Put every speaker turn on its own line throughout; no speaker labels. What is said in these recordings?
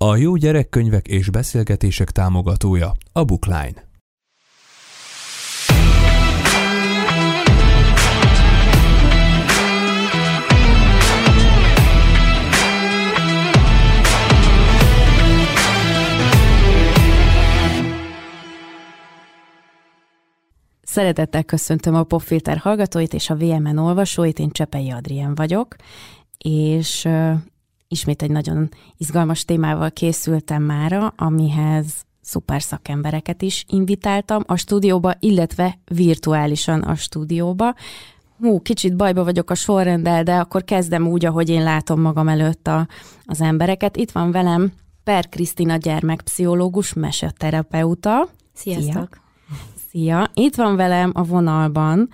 A jó gyerekkönyvek és beszélgetések támogatója a Bookline.
Szeretettel köszöntöm a Popfilter hallgatóit és a VMN olvasóit, én Csepei Adrien vagyok, és ismét egy nagyon izgalmas témával készültem mára, amihez szuper szakembereket is invitáltam a stúdióba, illetve virtuálisan a stúdióba. Hú, kicsit bajba vagyok a sorrenddel, de akkor kezdem úgy, ahogy én látom magam előtt a, az embereket. Itt van velem Per Krisztina gyermekpszichológus, meseterapeuta.
Sziasztok! Szia.
Szia! Itt van velem a vonalban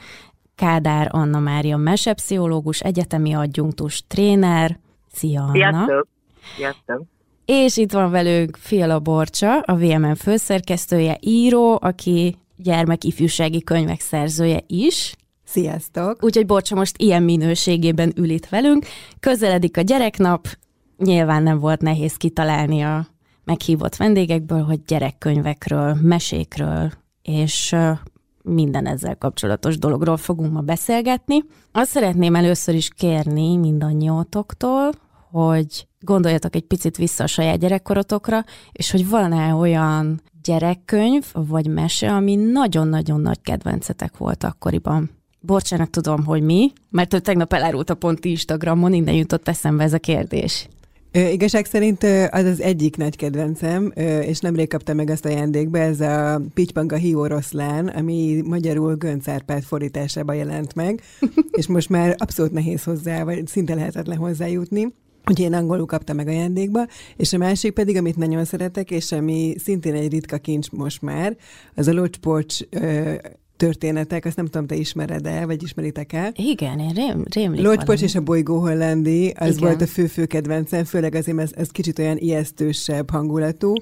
Kádár Anna Mária mesepszichológus, egyetemi adjunktus, tréner. Szia, Anna!
Sziasztok! Sziasztok!
És itt van velünk Fiala Borcsa, a VMN főszerkesztője, író, aki gyermekifjúsági könyvek szerzője is.
Sziasztok!
Úgyhogy Borcsa most ilyen minőségében ül itt velünk. Közeledik a gyereknap, nyilván nem volt nehéz kitalálni a meghívott vendégekből, hogy gyerekkönyvekről, mesékről, és minden ezzel kapcsolatos dologról fogunk ma beszélgetni. Azt szeretném először is kérni mindannyiótoktól, hogy gondoljatok egy picit vissza a saját gyerekkorotokra, és hogy van-e olyan gyerekkönyv vagy mese, ami nagyon-nagyon nagy kedvencetek volt akkoriban. Borcsának tudom, hogy mi, mert ő tegnap elárulta pont Instagramon, innen jutott eszembe ez a kérdés.
Ö, igazság szerint az az egyik nagy kedvencem, és nemrég kaptam meg azt ajándékba, ez a Pitypanga Hió Oroszlán, ami magyarul Gönc Árpád fordításában jelent meg, és most már abszolút nehéz hozzá, vagy szinte lehetetlen hozzájutni. Úgyhogy én angolul kaptam meg ajándékba, és a másik pedig, amit nagyon szeretek, és ami szintén egy ritka kincs most már, az a Locspolcs történetek, azt nem tudom, te ismered el, vagy ismeritek el.
Igen, én rém, rémlik
Lodpocs és a bolygó hollandi, az Igen. volt a fő-fő kedvencem, főleg azért, mert ez, ez kicsit olyan ijesztősebb hangulatú,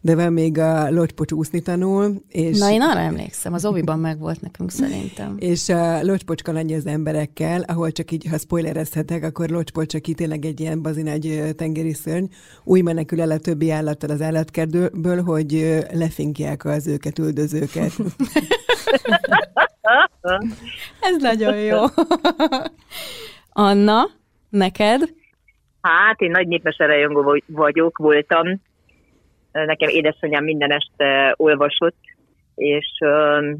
de van még a Lodpocs úszni tanul.
És... Na, én arra emlékszem, az oviban meg volt nekünk szerintem.
És a Lodpocs kalandja az emberekkel, ahol csak így, ha spoilerezhetek, akkor Lodpocs csak így tényleg egy ilyen bazinagy tengeri szörny, úgy menekül el a többi állattal az állatkertből, hogy lefinkják az őket üldözőket.
Ez nagyon jó. Anna, neked?
Hát, én nagy népmeserejongó vagyok, voltam. Nekem édesanyám minden este olvasott, és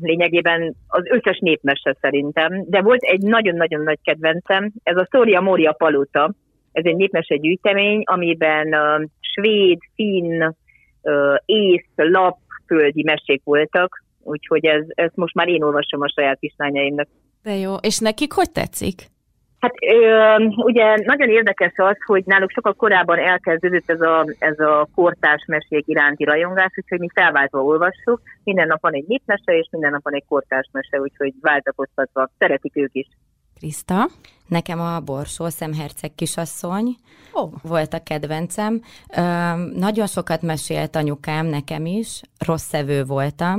lényegében az összes népmese szerintem. De volt egy nagyon-nagyon nagy kedvencem, ez a Storia Moria Paluta. Ez egy népmese gyűjtemény, amiben svéd, finn, ész, lap, földi mesék voltak, úgyhogy ez, ez most már én olvasom a saját kislányaimnak.
De jó, és nekik hogy tetszik?
Hát ö, ugye nagyon érdekes az, hogy náluk sokkal korábban elkezdődött ez a, ez a kortárs mesék iránti rajongás, úgyhogy mi felváltva olvassuk. Minden nap van egy népmese, és minden nap van egy kortárs mese, úgyhogy váltakoztatva. Szeretik ők is.
Krista?
Nekem a Borsó Szemherceg kisasszony oh. volt a kedvencem. Ö, nagyon sokat mesélt anyukám nekem is, rossz szevő voltam,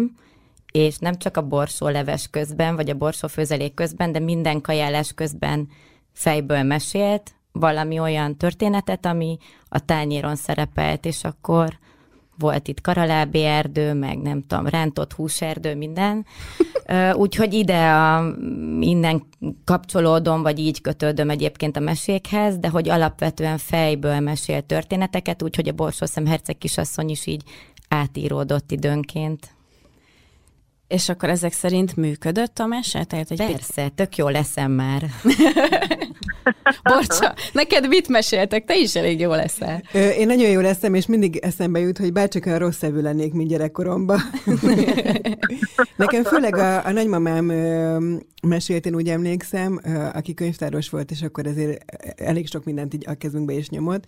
és nem csak a borsóleves közben, vagy a borsófőzelék közben, de minden kajálás közben fejből mesélt valami olyan történetet, ami a tányéron szerepelt, és akkor volt itt karalábi erdő, meg nem tudom, rántott húserdő, minden. Úgyhogy ide a, minden kapcsolódom, vagy így kötődöm egyébként a mesékhez, de hogy alapvetően fejből mesél történeteket, úgyhogy a Borsószem herceg kisasszony is így átíródott időnként.
És akkor ezek szerint működött a mese?
Tehát, hogy Persze, picit... tök jó leszem már.
Borcsa, neked mit meséltek? Te is elég jó leszel.
Ö, én nagyon jó leszem, és mindig eszembe jut, hogy bárcsak olyan rossz evő lennék, mint gyerekkoromban. Nekem főleg a, a nagymamám ö, mesélt, én úgy emlékszem, ö, aki könyvtáros volt, és akkor ezért elég sok mindent így a kezünkbe is nyomott,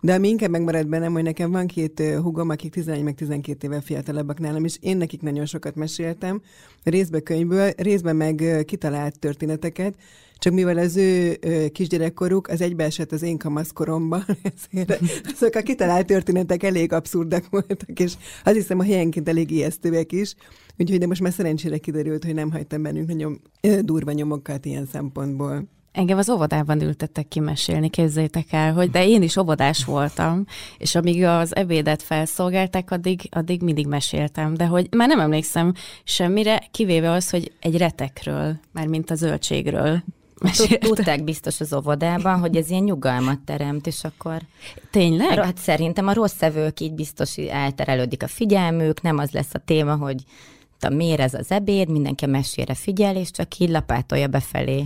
de ami inkább megmaradt bennem, hogy nekem van két hugom, akik 11 meg 12 éve fiatalabbak nálam, és én nekik nagyon sokat meséltem, részben könyvből, részben meg kitalált történeteket, csak mivel az ő kisgyerekkoruk az egybeesett az én kamaszkoromban, ezért azok a kitalált történetek elég abszurdak voltak, és azt hiszem a helyenként elég ijesztőek is, úgyhogy de most már szerencsére kiderült, hogy nem hagytam bennünk nagyon durva nyomokat ilyen szempontból.
Engem az óvodában ültettek ki mesélni, képzeljétek el, hogy de én is óvodás voltam, és amíg az ebédet felszolgálták, addig, addig mindig meséltem, de hogy már nem emlékszem semmire, kivéve az, hogy egy retekről, már mint a zöldségről
meséltem. Tudták biztos az óvodában, hogy ez ilyen nyugalmat teremt, és akkor...
Tényleg?
Hát szerintem a rossz szevők így biztos elterelődik a figyelmük, nem az lesz a téma, hogy a mér ez az ebéd, mindenki a mesére figyel, és csak így lapátolja befelé.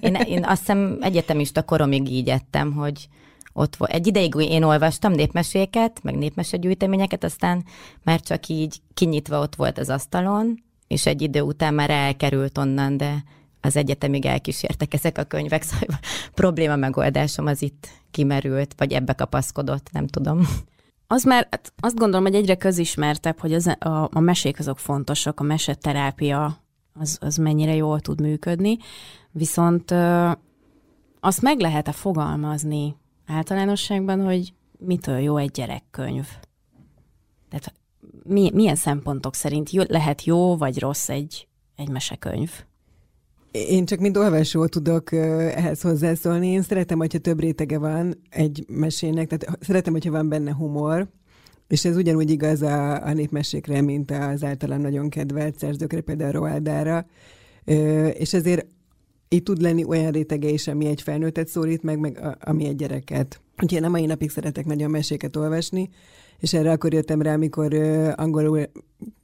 Én, én azt hiszem egyetemista koromig így ettem, hogy ott volt. Egy ideig én olvastam népmeséket, meg népmesegyűjteményeket, aztán már csak így kinyitva ott volt az asztalon, és egy idő után már elkerült onnan, de az egyetemig elkísértek ezek a könyvek, szóval probléma megoldásom az itt kimerült, vagy ebbe kapaszkodott, nem tudom.
Az már, hát azt gondolom, hogy egyre közismertebb, hogy az, a, a mesék azok fontosak, a meseterápia az, az mennyire jól tud működni, viszont ö, azt meg lehet-e fogalmazni általánosságban, hogy mitől jó egy gyerekkönyv? Tehát mi, milyen szempontok szerint jó, lehet jó vagy rossz egy, egy mesekönyv?
Én csak mint olvasó tudok ehhez hozzászólni. Én szeretem, hogyha több rétege van egy mesének, tehát szeretem, hogyha van benne humor, és ez ugyanúgy igaz a, a népmesékre, mint az általán nagyon kedvelt szerzőkre, például Roaldára. És ezért itt tud lenni olyan rétege is, ami egy felnőttet szólít meg, meg a, ami egy gyereket. Úgyhogy én a mai napig szeretek nagyon meséket olvasni, és erre akkor jöttem rá, amikor angolul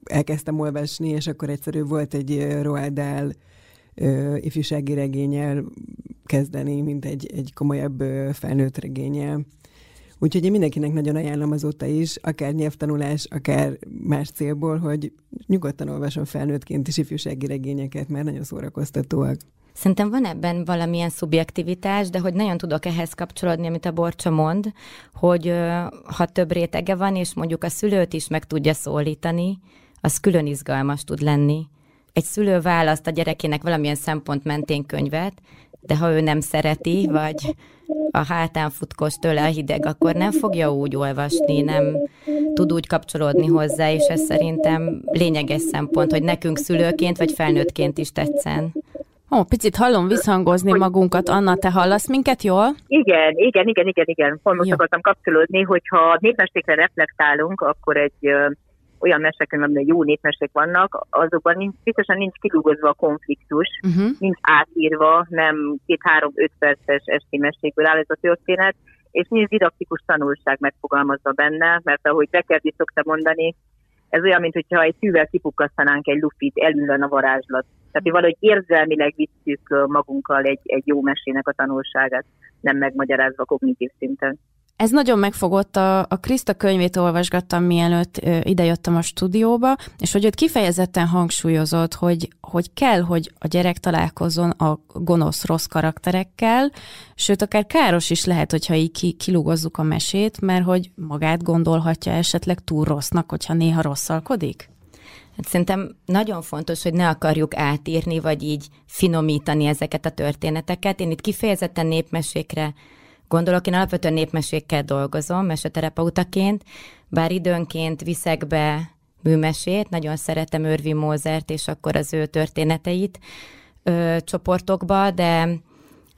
elkezdtem olvasni, és akkor egyszerű volt egy Roald ifjúsági regényel kezdeni, mint egy, egy komolyabb felnőtt regényel. Úgyhogy én mindenkinek nagyon ajánlom azóta is, akár nyelvtanulás, akár más célból, hogy nyugodtan olvasom felnőttként is ifjúsági regényeket, mert nagyon szórakoztatóak.
Szerintem van ebben valamilyen szubjektivitás, de hogy nagyon tudok ehhez kapcsolódni, amit a Borcsa mond, hogy ha több rétege van, és mondjuk a szülőt is meg tudja szólítani, az külön izgalmas tud lenni egy szülő választ a gyerekének valamilyen szempont mentén könyvet, de ha ő nem szereti, vagy a hátán futkos tőle a hideg, akkor nem fogja úgy olvasni, nem tud úgy kapcsolódni hozzá, és ez szerintem lényeges szempont, hogy nekünk szülőként vagy felnőttként is tetszen.
Ó, picit hallom visszhangozni magunkat. Anna, te hallasz minket jól?
Igen, igen, igen, igen, igen. Pont most akartam kapcsolódni, hogyha népmesékre reflektálunk, akkor egy olyan mesekönyv, amiben jó népmesék vannak, azokban nincs, biztosan nincs kidolgozva a konfliktus, uh-huh. nincs átírva, nem két-három-öt perces esti mesékből áll ez a történet, és nincs didaktikus tanulság megfogalmazva benne, mert ahogy Bekerdi szokta mondani, ez olyan, mintha egy tűvel kipukkasztanánk egy lufit, elülön a varázslat. Tehát, hogy valahogy érzelmileg visszük magunkkal egy, egy jó mesének a tanulságát, nem megmagyarázva kognitív szinten.
Ez nagyon megfogott, a, a Kriszta könyvét olvasgattam, mielőtt ö, idejöttem a stúdióba, és hogy ott kifejezetten hangsúlyozott, hogy, hogy kell, hogy a gyerek találkozzon a gonosz, rossz karakterekkel, sőt, akár káros is lehet, hogyha így ki, kilugozzuk a mesét, mert hogy magát gondolhatja esetleg túl rossznak, hogyha néha rosszalkodik?
Hát szerintem nagyon fontos, hogy ne akarjuk átírni, vagy így finomítani ezeket a történeteket. Én itt kifejezetten népmesékre gondolok. Én alapvetően népmesékkel dolgozom, meseterapeutaként, bár időnként viszek be műmesét, nagyon szeretem Örvi Mózert és akkor az ő történeteit ö, csoportokba, de,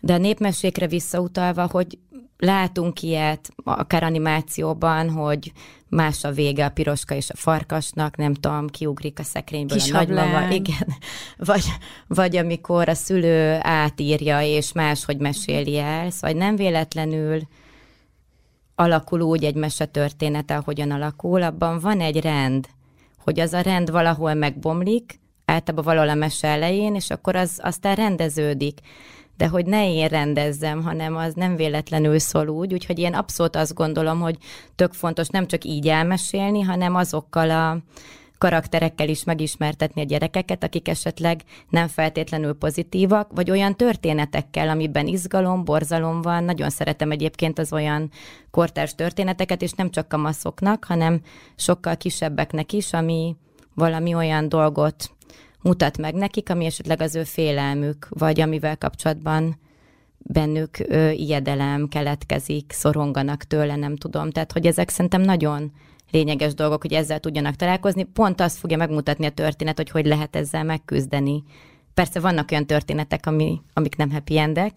de a népmesékre visszautalva, hogy látunk ilyet, akár animációban, hogy más a vége a piroska és a farkasnak, nem tudom, kiugrik a szekrényből Kis a nagymama, igen. Vagy, vagy amikor a szülő átírja, és máshogy meséli el, szóval nem véletlenül alakul úgy egy mese története, ahogyan alakul, abban van egy rend, hogy az a rend valahol megbomlik, általában valahol a mese elején, és akkor az aztán rendeződik de hogy ne én rendezzem, hanem az nem véletlenül szól úgy, úgyhogy én abszolút azt gondolom, hogy tök fontos nem csak így elmesélni, hanem azokkal a karakterekkel is megismertetni a gyerekeket, akik esetleg nem feltétlenül pozitívak, vagy olyan történetekkel, amiben izgalom, borzalom van. Nagyon szeretem egyébként az olyan kortárs történeteket, és nem csak kamaszoknak, hanem sokkal kisebbeknek is, ami valami olyan dolgot mutat meg nekik, ami esetleg az ő félelmük, vagy amivel kapcsolatban bennük ö, ijedelem keletkezik, szoronganak tőle, nem tudom. Tehát, hogy ezek szerintem nagyon lényeges dolgok, hogy ezzel tudjanak találkozni. Pont azt fogja megmutatni a történet, hogy hogy lehet ezzel megküzdeni. Persze vannak olyan történetek, ami, amik nem happy endek,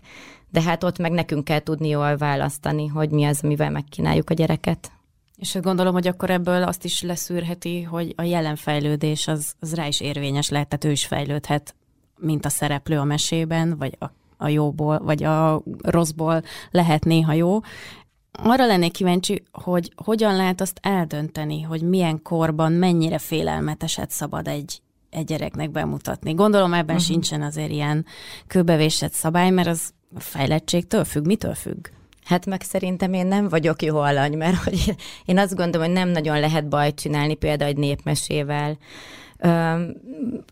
de hát ott meg nekünk kell tudni jól választani, hogy mi az, amivel megkínáljuk a gyereket.
És gondolom, hogy akkor ebből azt is leszűrheti, hogy a jelen fejlődés az, az rá is érvényes lehet, tehát ő is fejlődhet, mint a szereplő a mesében, vagy a, a jóból, vagy a rosszból lehet néha jó. Arra lennék kíváncsi, hogy hogyan lehet azt eldönteni, hogy milyen korban mennyire félelmeteset szabad egy, egy gyereknek bemutatni. Gondolom ebben uh-huh. sincsen azért ilyen kőbevésett szabály, mert az a fejlettségtől függ, mitől függ?
Hát meg szerintem én nem vagyok jó alany, mert hogy én azt gondolom, hogy nem nagyon lehet bajt csinálni például egy népmesével.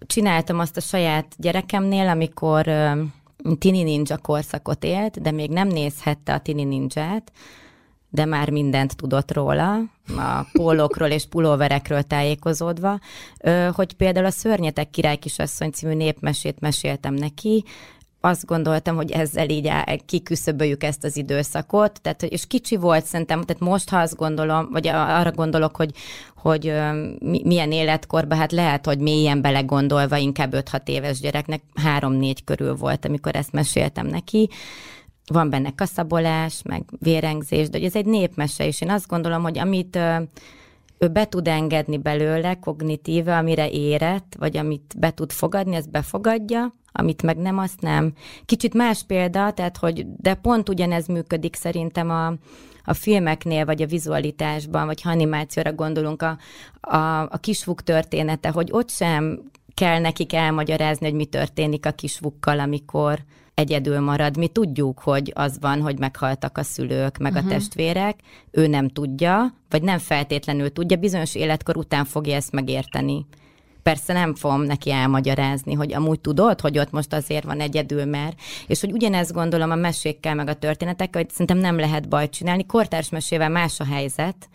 Csináltam azt a saját gyerekemnél, amikor tini ninja korszakot élt, de még nem nézhette a tini ninját, de már mindent tudott róla, a pólókról és pulóverekről tájékozódva, hogy például a Szörnyetek király kisasszony című népmesét meséltem neki, azt gondoltam, hogy ezzel így kiküszöböljük ezt az időszakot, tehát, és kicsi volt szerintem, tehát most, ha azt gondolom, vagy arra gondolok, hogy, hogy milyen életkorban, hát lehet, hogy mélyen belegondolva inkább 5-6 éves gyereknek, 3-4 körül volt, amikor ezt meséltem neki, van benne kaszabolás, meg vérengzés, de ez egy népmese, és én azt gondolom, hogy amit ő be tud engedni belőle kognitíve, amire érett, vagy amit be tud fogadni, ezt befogadja, amit meg nem, azt nem. Kicsit más példa, tehát hogy, de pont ugyanez működik szerintem a, a filmeknél, vagy a vizualitásban, vagy ha animációra gondolunk, a, a, a kisvuk története, hogy ott sem kell nekik elmagyarázni, hogy mi történik a kisvukkal, amikor egyedül marad. Mi tudjuk, hogy az van, hogy meghaltak a szülők, meg uh-huh. a testvérek, ő nem tudja, vagy nem feltétlenül tudja, bizonyos életkor után fogja ezt megérteni. Persze nem fogom neki elmagyarázni, hogy amúgy tudod, hogy ott most azért van egyedül, mert. És hogy ugyanezt gondolom a mesékkel, meg a történetekkel, hogy szerintem nem lehet bajt csinálni. Kortárs mesével más a helyzet,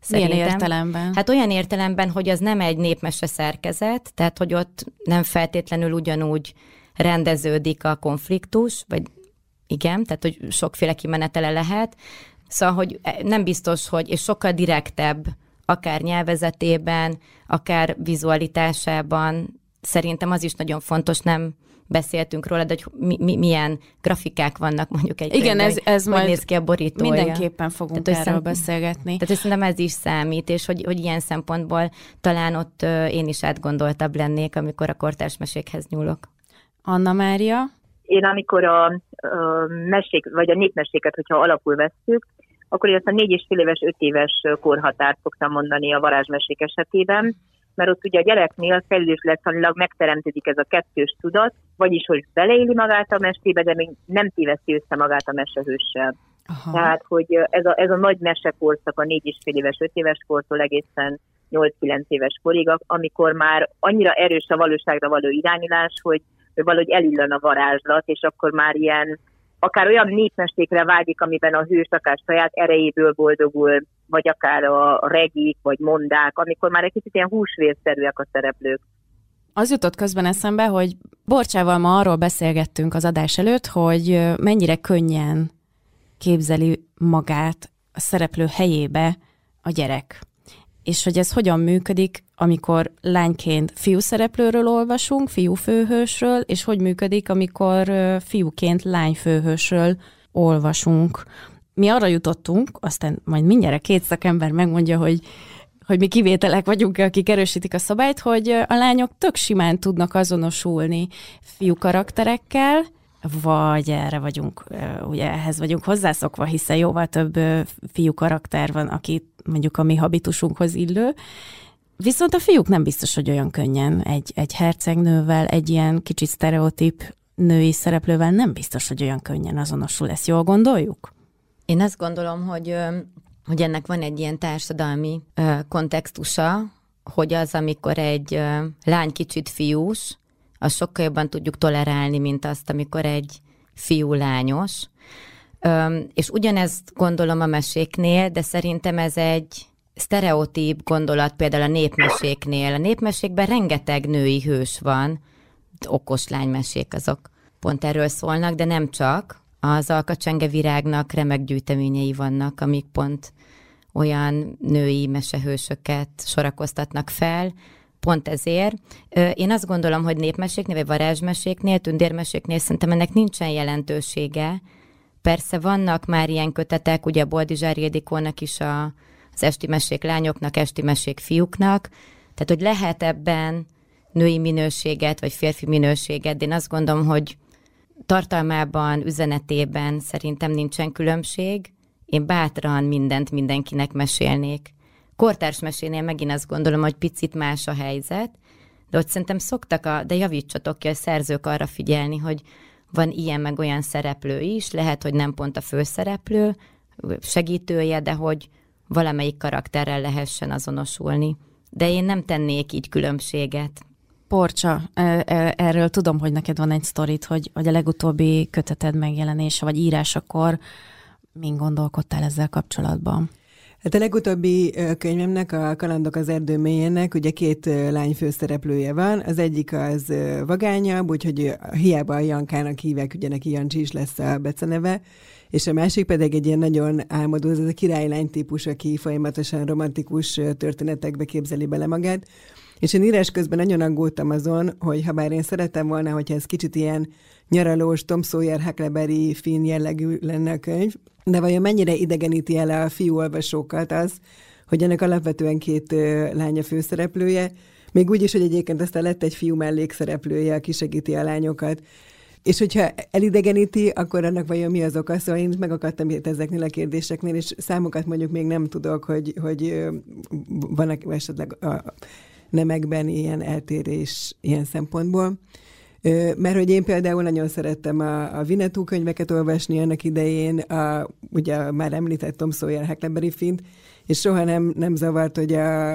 Szerintem. Milyen értelemben?
Hát olyan értelemben, hogy az nem egy népmese szerkezet, tehát hogy ott nem feltétlenül ugyanúgy rendeződik a konfliktus, vagy igen, tehát hogy sokféle kimenetele lehet. Szóval, hogy nem biztos, hogy, és sokkal direktebb, akár nyelvezetében, akár vizualitásában, szerintem az is nagyon fontos, nem beszéltünk róla, de hogy mi, mi, milyen grafikák vannak mondjuk egy
Igen, ez, ez
majd néz ki a borítója.
Mindenképpen fogunk tehát, erről szem, beszélgetni.
Tehát szerintem ez is számít, és hogy, hogy ilyen szempontból talán ott én is átgondoltabb lennék, amikor a kortárs mesékhez nyúlok.
Anna Mária?
Én amikor a, a mesék, vagy a népmeséket, hogyha alapul vesszük, akkor én azt a négy és fél éves, öt éves korhatárt szoktam mondani a varázsmesék esetében, mert ott ugye a gyereknél felülésletanilag megteremtődik ez a kettős tudat, vagyis hogy beleéli magát a mesébe, de még nem téveszti össze magát a mesehőssel. Aha. Tehát, hogy ez a, ez a nagy mesekorszak a négy és fél éves, öt éves kortól egészen 8-9 éves korig, amikor már annyira erős a valóságra való irányulás, hogy hogy valahogy elillan a varázslat, és akkor már ilyen, akár olyan népmestékre vágyik, amiben a hős akár saját erejéből boldogul, vagy akár a regik, vagy mondák, amikor már egy kicsit ilyen húsvérszerűek a szereplők.
Az jutott közben eszembe, hogy Borcsával ma arról beszélgettünk az adás előtt, hogy mennyire könnyen képzeli magát a szereplő helyébe a gyerek és hogy ez hogyan működik, amikor lányként fiúszereplőről olvasunk, fiúfőhősről, és hogy működik, amikor fiúként lányfőhősről olvasunk. Mi arra jutottunk, aztán majd mindjárt két szakember megmondja, hogy hogy mi kivételek vagyunk, akik erősítik a szabályt, hogy a lányok tök simán tudnak azonosulni fiú karakterekkel, vagy erre vagyunk, ugye ehhez vagyunk hozzászokva, hiszen jóval több fiú karakter van, aki mondjuk a mi habitusunkhoz illő, Viszont a fiúk nem biztos, hogy olyan könnyen egy, egy hercegnővel, egy ilyen kicsit sztereotíp női szereplővel nem biztos, hogy olyan könnyen azonosul. Ezt jól gondoljuk?
Én azt gondolom, hogy, hogy ennek van egy ilyen társadalmi kontextusa, hogy az, amikor egy lány kicsit fiús, azt sokkal jobban tudjuk tolerálni, mint azt, amikor egy fiú lányos. És ugyanezt gondolom a meséknél, de szerintem ez egy sztereotíp gondolat például a népmeséknél. A népmesékben rengeteg női hős van, okos lánymesék azok pont erről szólnak, de nem csak. Az alkacsenge virágnak remek gyűjteményei vannak, amik pont olyan női mesehősöket sorakoztatnak fel, pont ezért. Én azt gondolom, hogy népmeséknél, vagy varázsmeséknél, tündérmeséknél szerintem ennek nincsen jelentősége. Persze vannak már ilyen kötetek, ugye Boldizsár Ildikónak is a, az esti mesék lányoknak, esti mesék fiúknak, tehát hogy lehet ebben női minőséget, vagy férfi minőséget, de én azt gondolom, hogy tartalmában, üzenetében szerintem nincsen különbség. Én bátran mindent mindenkinek mesélnék. Kortárs mesénél megint azt gondolom, hogy picit más a helyzet, de hogy szerintem szoktak, a, de javítsatok ki a szerzők arra figyelni, hogy van ilyen meg olyan szereplő is, lehet, hogy nem pont a főszereplő, segítője, de hogy valamelyik karakterrel lehessen azonosulni. De én nem tennék így különbséget.
Porcsa, erről tudom, hogy neked van egy sztorit, hogy, hogy a legutóbbi köteted megjelenése, vagy írásakor min gondolkodtál ezzel kapcsolatban?
Hát a legutóbbi könyvemnek, a Kalandok az erdő mélyének, ugye két lány főszereplője van. Az egyik az vagányabb, úgyhogy hiába a Jankának hívják, ugye neki Jancsi is lesz a beceneve, és a másik pedig egy ilyen nagyon álmodó, ez a királylány típus, aki folyamatosan romantikus történetekbe képzeli bele magát. És én írás közben nagyon aggódtam azon, hogy ha bár én szerettem volna, hogyha ez kicsit ilyen nyaralós, Tom Sawyer, Huckleberry, Finn jellegű lenne a könyv, de vajon mennyire idegeníti el a fiú olvasókat az, hogy ennek alapvetően két lánya főszereplője, még úgy is, hogy egyébként aztán lett egy fiú mellékszereplője, aki segíti a lányokat. És hogyha elidegeníti, akkor annak vajon mi az oka? Szóval én megakadtam itt ezeknél a kérdéseknél, és számokat mondjuk még nem tudok, hogy, hogy vannak esetleg a nemekben ilyen eltérés ilyen szempontból. Mert hogy én például nagyon szerettem a, a Vinetú könyveket olvasni annak idején, a, ugye már említett Tom Sawyer Huckleberry Fint, és soha nem, nem zavart, hogy a,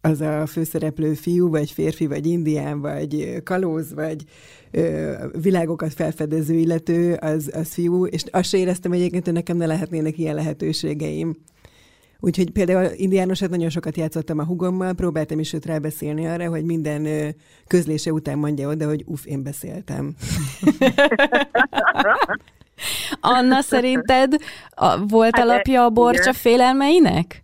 az a főszereplő fiú, vagy férfi, vagy indián, vagy kalóz, vagy ö, világokat felfedező illető, az, az fiú, és azt se éreztem hogy egyébként, hogy nekem ne lehetnének ilyen lehetőségeim. Úgyhogy például indiánosat nagyon sokat játszottam a hugommal, próbáltam is őt rábeszélni arra, hogy minden közlése után mondja oda, hogy uff, én beszéltem.
Anna, szerinted a, volt hát, alapja a borcsa igen. félelmeinek?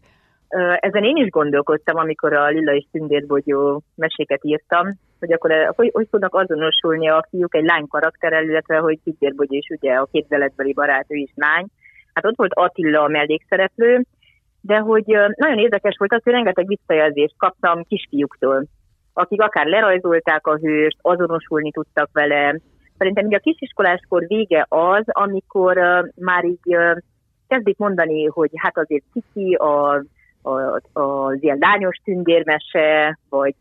Ezen én is gondolkodtam, amikor a Lilla és Tündérbogyó meséket írtam, hogy akkor hogy, hogy tudnak azonosulni a fiúk egy lány karakterrel, illetve hogy Tündérbogyó is ugye a képzeletbeli barát, ő is lány. Hát ott volt Attila a mellékszereplő, de hogy nagyon érdekes volt az, hogy rengeteg visszajelzést kaptam kisfiúktól, akik akár lerajzolták a hőst, azonosulni tudtak vele. Szerintem ugye a kisiskoláskor vége az, amikor már így kezdik mondani, hogy hát azért kiki a az ilyen lányos tündérmese, vagy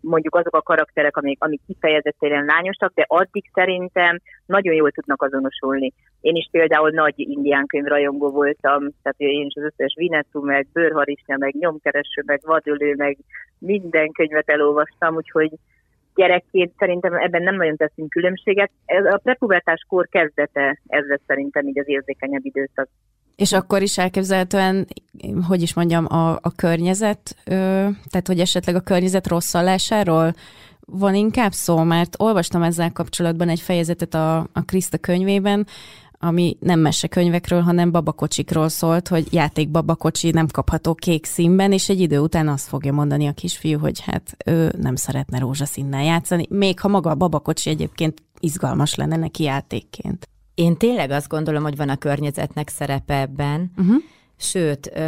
mondjuk azok a karakterek, amik, amik kifejezetten lányosak, de addig szerintem nagyon jól tudnak azonosulni. Én is például nagy indián könyvrajongó voltam, tehát én is az összes Vinetú, meg Bőrharisnya, meg Nyomkereső, meg Vadölő, meg minden könyvet elolvastam, úgyhogy gyerekként szerintem ebben nem nagyon teszünk különbséget. A prepubertás kor kezdete, ez lesz szerintem így az érzékenyebb időszak.
És akkor is elképzelhetően, hogy is mondjam, a, a környezet, ö, tehát hogy esetleg a környezet rosszallásáról van inkább szó, mert olvastam ezzel kapcsolatban egy fejezetet a, a Kriszta könyvében, ami nem mesekönyvekről, hanem babakocsikról szólt, hogy játék babakocsi nem kapható kék színben, és egy idő után azt fogja mondani a kisfiú, hogy hát ő nem szeretne rózsaszínnel játszani, még ha maga a babakocsi egyébként izgalmas lenne neki játékként.
Én tényleg azt gondolom, hogy van a környezetnek szerepe ebben, uh-huh. Sőt, ö,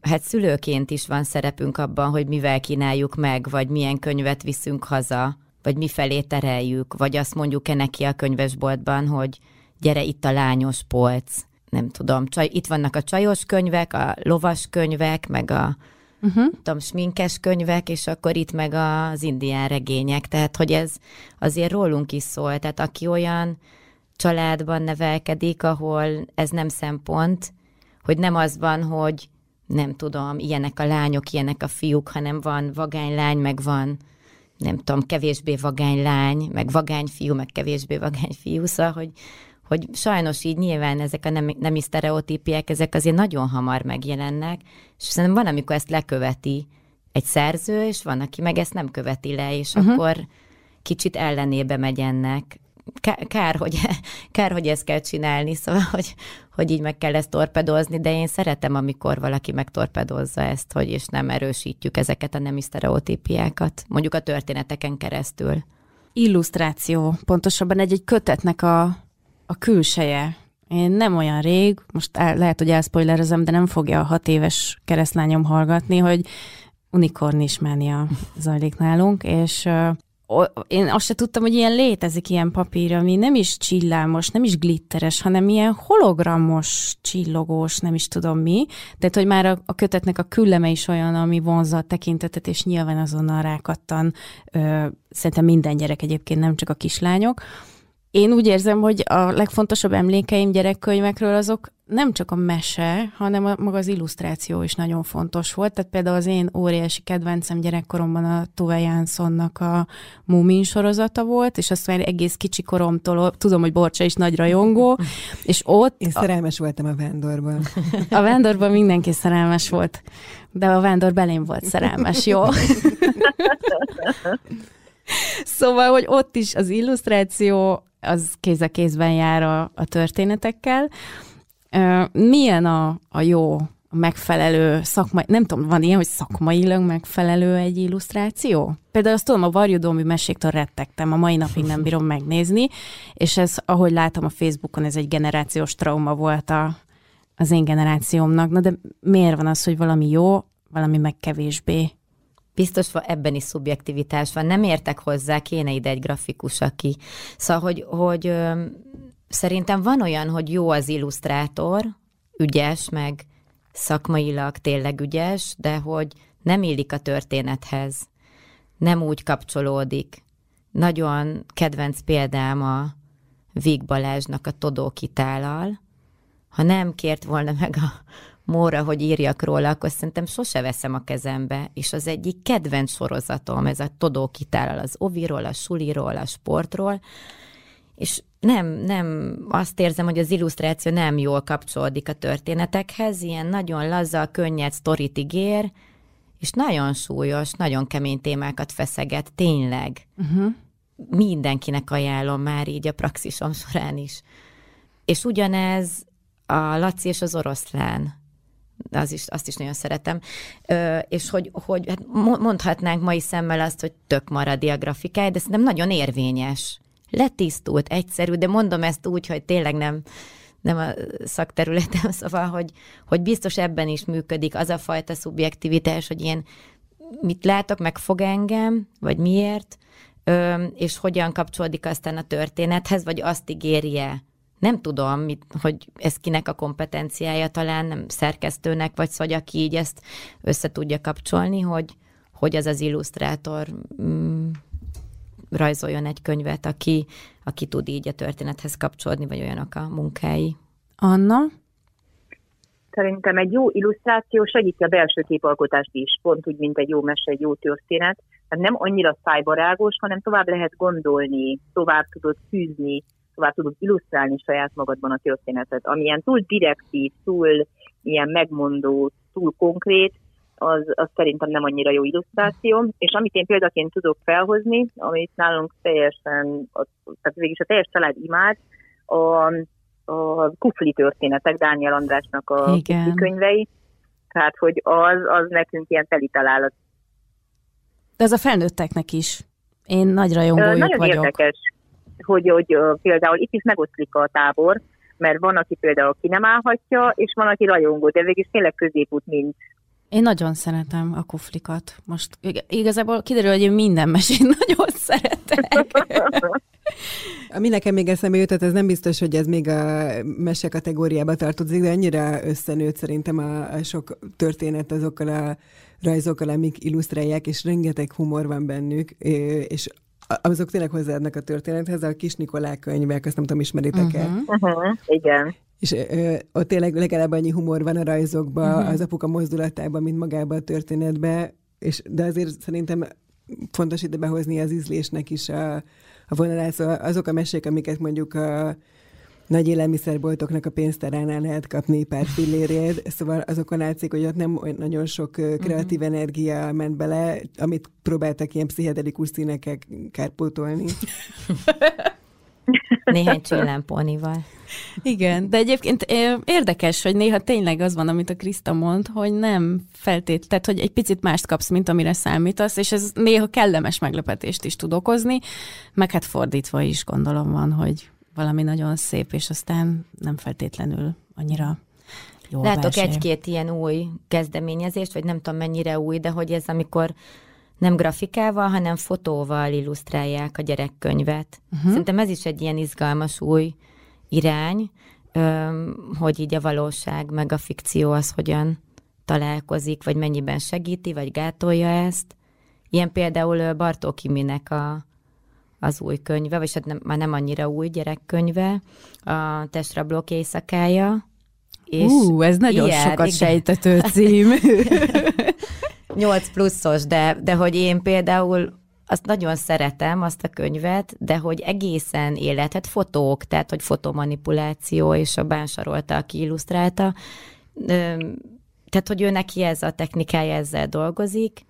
hát szülőként is van szerepünk abban, hogy mivel kínáljuk meg, vagy milyen könyvet viszünk haza, vagy mi felé tereljük, vagy azt mondjuk-e neki a könyvesboltban, hogy gyere itt a lányos polc, nem tudom, csaj, itt vannak a csajos könyvek, a lovas könyvek, meg a uh-huh. tudom, sminkes könyvek, és akkor itt meg az indián regények, tehát hogy ez azért rólunk is szól, tehát aki olyan családban nevelkedik, ahol ez nem szempont, hogy nem az van, hogy nem tudom, ilyenek a lányok, ilyenek a fiúk, hanem van vagány lány, meg van nem tudom, kevésbé vagány lány, meg vagány fiú, meg kevésbé vagány fiú, szóval, hogy, hogy sajnos így nyilván ezek a nem, nemi sztereotípiek, ezek azért nagyon hamar megjelennek, és szerintem van, amikor ezt leköveti egy szerző, és van, aki meg ezt nem követi le, és uh-huh. akkor kicsit ellenébe megy ennek kár, hogy, kár, hogy ezt kell csinálni, szóval, hogy, hogy így meg kell ezt torpedozni, de én szeretem, amikor valaki megtorpedozza ezt, hogy és nem erősítjük ezeket a nemi sztereotípiákat, mondjuk a történeteken keresztül.
Illusztráció, pontosabban egy-egy kötetnek a, a külseje. Én nem olyan rég, most el, lehet, hogy elspoilerezem, de nem fogja a hat éves keresztlányom hallgatni, hogy unikornismánia zajlik nálunk, és én azt se tudtam, hogy ilyen létezik ilyen papír, ami nem is csillámos, nem is glitteres, hanem ilyen hologramos, csillogós, nem is tudom mi. Tehát, hogy már a, a kötetnek a külleme is olyan, ami vonzza a tekintetet, és nyilván azonnal rákattan. Ö, szerintem minden gyerek egyébként, nem csak a kislányok. Én úgy érzem, hogy a legfontosabb emlékeim gyerekkönyvekről azok nem csak a mese, hanem a, maga az illusztráció is nagyon fontos volt. Tehát például az én óriási kedvencem gyerekkoromban a Tuve Janssonnak a Mumin sorozata volt, és azt már egész kicsi koromtól, tudom, hogy Borcsa is nagy rajongó, és ott...
Én szerelmes a, voltam a Vándorban.
A Vándorban mindenki szerelmes volt, de a Vándor belém volt szerelmes, jó? Szóval, hogy ott is az illusztráció az kéz a kézben jár a, a történetekkel. Milyen a, a jó, a megfelelő szakmai, nem tudom, van ilyen, hogy szakmailag megfelelő egy illusztráció? Például azt tudom, a Varjudombi meséktől rettegtem, a mai napig nem bírom megnézni, és ez, ahogy látom a Facebookon, ez egy generációs trauma volt a, az én generációmnak. Na de miért van az, hogy valami jó, valami meg kevésbé?
Biztos van, ebben is szubjektivitás van. Nem értek hozzá, kéne ide egy grafikus, aki. Szóval, hogy, hogy ö, szerintem van olyan, hogy jó az illusztrátor, ügyes, meg szakmailag tényleg ügyes, de hogy nem illik a történethez. Nem úgy kapcsolódik. Nagyon kedvenc példám a Vig Balázsnak a Todó kitállal. Ha nem kért volna meg a Móra, hogy írjak róla, akkor szerintem sose veszem a kezembe. És az egyik kedvenc sorozatom, ez a Todó kitárral az oviról, a suliról, a sportról, és nem, nem, azt érzem, hogy az illusztráció nem jól kapcsolódik a történetekhez, ilyen nagyon laza, könnyed sztorit ígér, és nagyon súlyos, nagyon kemény témákat feszeget, tényleg. Uh-huh. Mindenkinek ajánlom már így a praxisom során is. És ugyanez a Laci és az oroszlán az is, azt is nagyon szeretem. Ö, és hogy, hogy hát mondhatnánk mai szemmel azt, hogy tök maradi a grafikája, de szerintem nagyon érvényes. Letisztult, egyszerű, de mondom ezt úgy, hogy tényleg nem, nem a szakterületem, szóval, hogy, hogy biztos ebben is működik az a fajta szubjektivitás, hogy ilyen mit látok, meg fog engem, vagy miért, és hogyan kapcsolódik aztán a történethez, vagy azt ígérje nem tudom, mit, hogy ez kinek a kompetenciája, talán nem szerkesztőnek, vagy szóval, aki így ezt össze tudja kapcsolni, hogy, hogy az az illusztrátor mm, rajzoljon egy könyvet, aki, aki tud így a történethez kapcsolódni, vagy olyanok a munkái.
Anna?
Szerintem egy jó illusztráció segíti a belső képalkotást is, pont úgy, mint egy jó mese, egy jó történet. Tehát nem annyira szájbarágos, hanem tovább lehet gondolni, tovább tudod fűzni, tovább tudod illusztrálni saját magadban a történetet. Amilyen túl direktív, túl ilyen megmondó, túl konkrét, az, az szerintem nem annyira jó illusztráció. És amit én példaként tudok felhozni, amit nálunk teljesen, tehát végig a teljes család imád, a, a kufli történetek, Dániel Andrásnak a kufli könyvei. Tehát, hogy az, az nekünk ilyen teli találat.
De ez a felnőtteknek is. Én nagy rajongójuk
Nagyon
vagyok.
érdekes hogy, hogy például itt is megoszlik a tábor, mert van, aki például ki nem állhatja, és van, aki rajongó, de végig is tényleg középút mint.
Én nagyon szeretem a kuflikat. Most igazából kiderül, hogy én minden mesét nagyon szeretek.
Ami nekem még eszembe jutott, ez nem biztos, hogy ez még a mese kategóriába tartozik, de annyira összenőtt szerintem a, a sok történet azokkal a rajzokkal, amik illusztrálják, és rengeteg humor van bennük, és azok tényleg hozzáadnak a történethez, a Kis Nikolá könyvek, azt nem tudom, ismeritek-e?
Uh-huh. Uh-huh. Igen.
És ö, ott tényleg legalább annyi humor van a rajzokban, uh-huh. az apuka mozdulatában, mint magában a történetben, és, de azért szerintem fontos ide behozni az ízlésnek is a, a vonalát. Szóval azok a mesék, amiket mondjuk a nagy élelmiszerboltoknak a pénztáránál lehet kapni pár fillérért, szóval azokon látszik, hogy ott nem nagyon sok kreatív uh-huh. energia ment bele, amit próbáltak ilyen pszichedelikus színekkel kárpótolni.
Néhány csillámpónival.
Igen, de egyébként érdekes, hogy néha tényleg az van, amit a Kriszta mond, hogy nem feltét, tehát hogy egy picit mást kapsz, mint amire számítasz, és ez néha kellemes meglepetést is tud okozni, meg hát fordítva is gondolom van, hogy valami nagyon szép, és aztán nem feltétlenül annyira jó
Látok egy-két ilyen új kezdeményezést, vagy nem tudom mennyire új, de hogy ez amikor nem grafikával, hanem fotóval illusztrálják a gyerekkönyvet. Uh-huh. Szerintem ez is egy ilyen izgalmas új irány, hogy így a valóság meg a fikció az hogyan találkozik, vagy mennyiben segíti, vagy gátolja ezt. Ilyen például Bartó Kiminek a, az új könyve, vagy hát nem, már nem annyira új gyerekkönyve, a Testrablok éjszakája.
És Ú, ez nagyon ilyen, sokat igen. sejtető cím.
8 pluszos, de, de hogy én például azt nagyon szeretem, azt a könyvet, de hogy egészen életet fotók, tehát hogy fotomanipuláció, és a bánsarolta, aki illusztrálta, tehát hogy ő neki ez a technikája, ezzel dolgozik,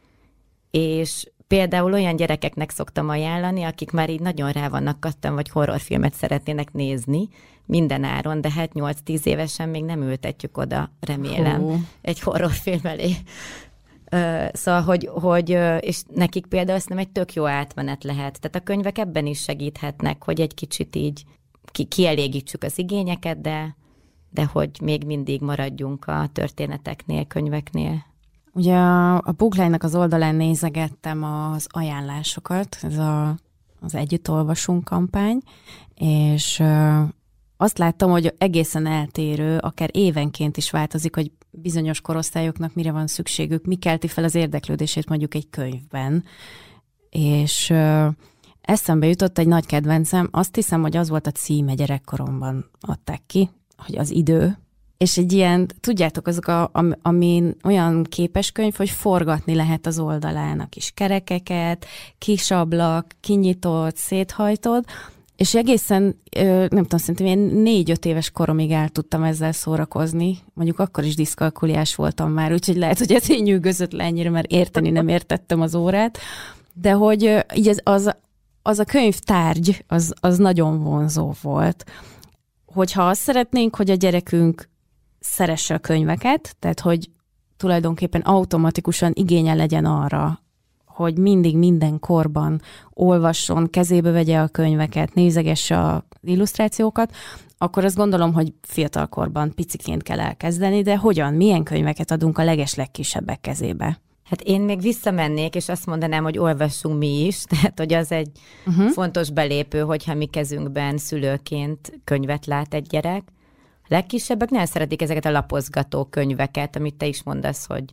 és például olyan gyerekeknek szoktam ajánlani, akik már így nagyon rá vannak kattam, vagy horrorfilmet szeretnének nézni, minden áron, de hát 8-10 évesen még nem ültetjük oda, remélem, Hú. egy horrorfilm elé. Szóval, hogy, hogy, és nekik például ezt nem egy tök jó átmenet lehet. Tehát a könyvek ebben is segíthetnek, hogy egy kicsit így ki, kielégítsük az igényeket, de, de hogy még mindig maradjunk a történeteknél, könyveknél.
Ugye a, a Bookline-nak az oldalán nézegettem az ajánlásokat, ez a, az Együtt olvasunk kampány, és azt láttam, hogy egészen eltérő, akár évenként is változik, hogy bizonyos korosztályoknak mire van szükségük, mi kelti fel az érdeklődését mondjuk egy könyvben. És eszembe jutott egy nagy kedvencem, azt hiszem, hogy az volt a címe gyerekkoromban adták ki, hogy az idő, és egy ilyen, tudjátok, azok, a, ami olyan képeskönyv, hogy forgatni lehet az oldalán a kis kerekeket, kis ablak, kinyitott, széthajtod, és egészen, nem tudom, szerintem én négy-öt éves koromig el tudtam ezzel szórakozni. Mondjuk akkor is diszkalkuliás voltam már, úgyhogy lehet, hogy ez én nyűgözött le ennyire, mert érteni nem értettem az órát. De hogy így az, az, az a könyvtárgy, az, az nagyon vonzó volt. Hogyha azt szeretnénk, hogy a gyerekünk szeresse a könyveket, tehát hogy tulajdonképpen automatikusan igénye legyen arra, hogy mindig minden korban olvasson, kezébe vegye a könyveket, nézegesse az illusztrációkat, akkor azt gondolom, hogy fiatalkorban piciként kell elkezdeni, de hogyan, milyen könyveket adunk a leges legkisebbek kezébe?
Hát én még visszamennék, és azt mondanám, hogy olvassunk mi is, tehát hogy az egy uh-huh. fontos belépő, hogyha mi kezünkben szülőként könyvet lát egy gyerek. Legkisebbek nem szeretik ezeket a lapozgató könyveket, amit te is mondasz, hogy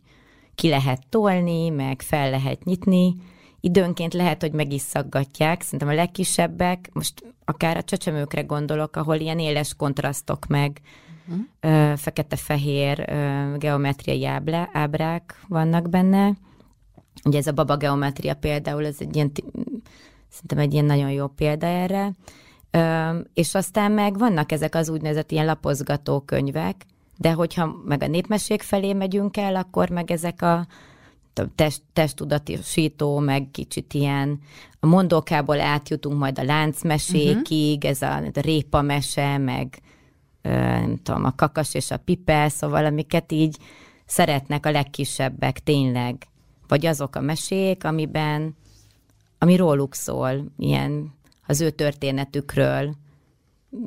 ki lehet tolni, meg fel lehet nyitni, időnként lehet, hogy meg is szaggatják. Szerintem a legkisebbek, most akár a csecsemőkre gondolok, ahol ilyen éles kontrasztok meg, uh-huh. fekete-fehér geometriai ábrá, ábrák vannak benne. Ugye ez a baba geometria például, ez egy ilyen, szerintem egy ilyen nagyon jó példa erre. És aztán meg vannak ezek az úgynevezett ilyen lapozgató könyvek, de hogyha meg a népmesék felé megyünk el, akkor meg ezek a test, testudatosító, meg kicsit ilyen a mondókából átjutunk majd a láncmesékig, uh-huh. ez a, a répa mese, meg nem tudom, a kakas és a pipe, szóval amiket így szeretnek a legkisebbek tényleg. Vagy azok a mesék, amiben, ami róluk szól, ilyen az ő történetükről,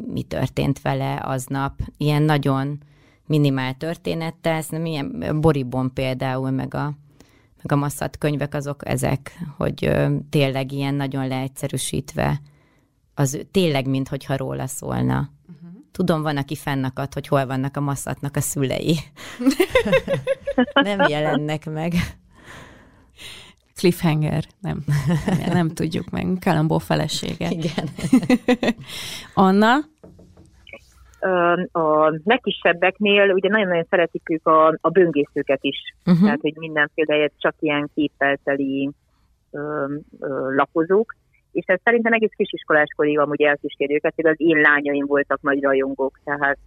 mi történt vele aznap, ilyen nagyon minimál történettel, ez nem ilyen Boribon például, meg a, meg a masszat könyvek azok ezek, hogy ö, tényleg ilyen nagyon leegyszerűsítve, az tényleg, minthogyha róla szólna. Uh-huh. Tudom, van, aki fennakad, hogy hol vannak a masszatnak a szülei. nem jelennek meg.
Cliffhanger, nem, nem, nem tudjuk meg. Kalambó felesége.
Igen.
Anna,
a legkisebbeknél ugye nagyon-nagyon szeretik ők a, a böngészőket is, uh-huh. tehát hogy mindenféle csak ilyen képpelteli ö, ö, lapozók, és ez szerintem egész kisiskoláskorig amúgy elkíséri őket, például az én lányaim voltak nagy rajongók, tehát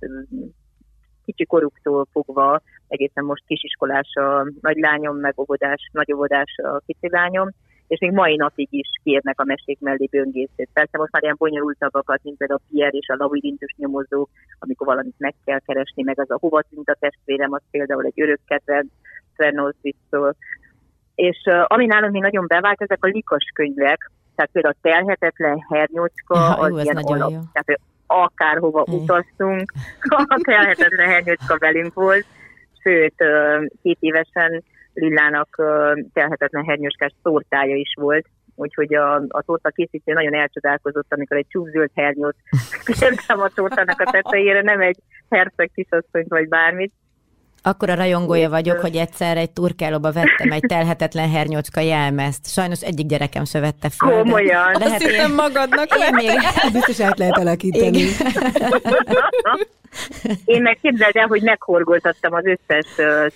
kicsi koruktól fogva, egészen most kisiskolás a nagylányom, meg óvodás, nagy óvodás a kicsi lányom, és még mai napig is kérnek a mesék mellé böngészőt. Persze most már ilyen bonyolultabbakat, mint például a Pierre és a labirintus nyomozók, amikor valamit meg kell keresni, meg az a hova tűnt a testvérem, az például egy örök kedvenc Svernolszvittől. És uh, ami nálunk még nagyon bevált, ezek a likas könyvek, tehát például a telhetetlen hernyócska,
Ja,
az
jó,
ilyen alap.
jó.
Tehát akárhova
Hely.
utaztunk, a telhetetlen hernyócska velünk volt, sőt, két évesen Lillának telhetetlen hernyóskás tortája is volt, úgyhogy a, a torta készítő nagyon elcsodálkozott, amikor egy csúszöld hernyót kértem a tortának a tetejére, nem egy herceg kisasszonyt vagy bármit,
Akkor a rajongója vagyok, hogy egyszer egy turkálóba vettem egy telhetetlen hernyócska jelmezt. Sajnos egyik gyerekem se vette fel.
Komolyan.
Lehet,
Azt
én,
magadnak
én még...
Biztos át lehet alakítani.
Igen.
Én meg képzeld el, hogy meghorgoltattam az összes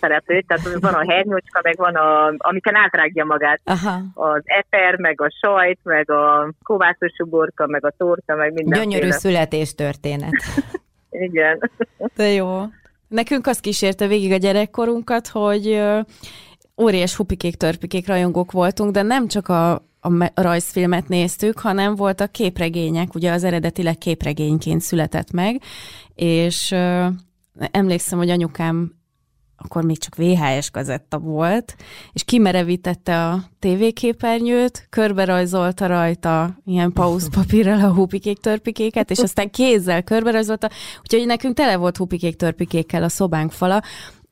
szereplőt, tehát van a hernyócska, meg van a, amiken átrágja magát.
Aha.
Az eper, meg a sajt, meg a kovászos uborka, meg a torta, meg minden.
Gyönyörű születéstörténet.
Igen.
De jó. Nekünk azt kísérte végig a gyerekkorunkat, hogy óriás hupikék, törpikék rajongók voltunk, de nem csak a, a me- a rajzfilmet néztük, hanem voltak képregények, ugye az eredetileg képregényként született meg, és emlékszem, hogy anyukám akkor még csak VHS kazetta volt, és kimerevítette a tévéképernyőt, körbe rajzolta rajta ilyen pauszpapírral a hupikék törpikéket, és aztán kézzel körbe rajzolta, úgyhogy nekünk tele volt hupikék törpikékkel a szobánk fala,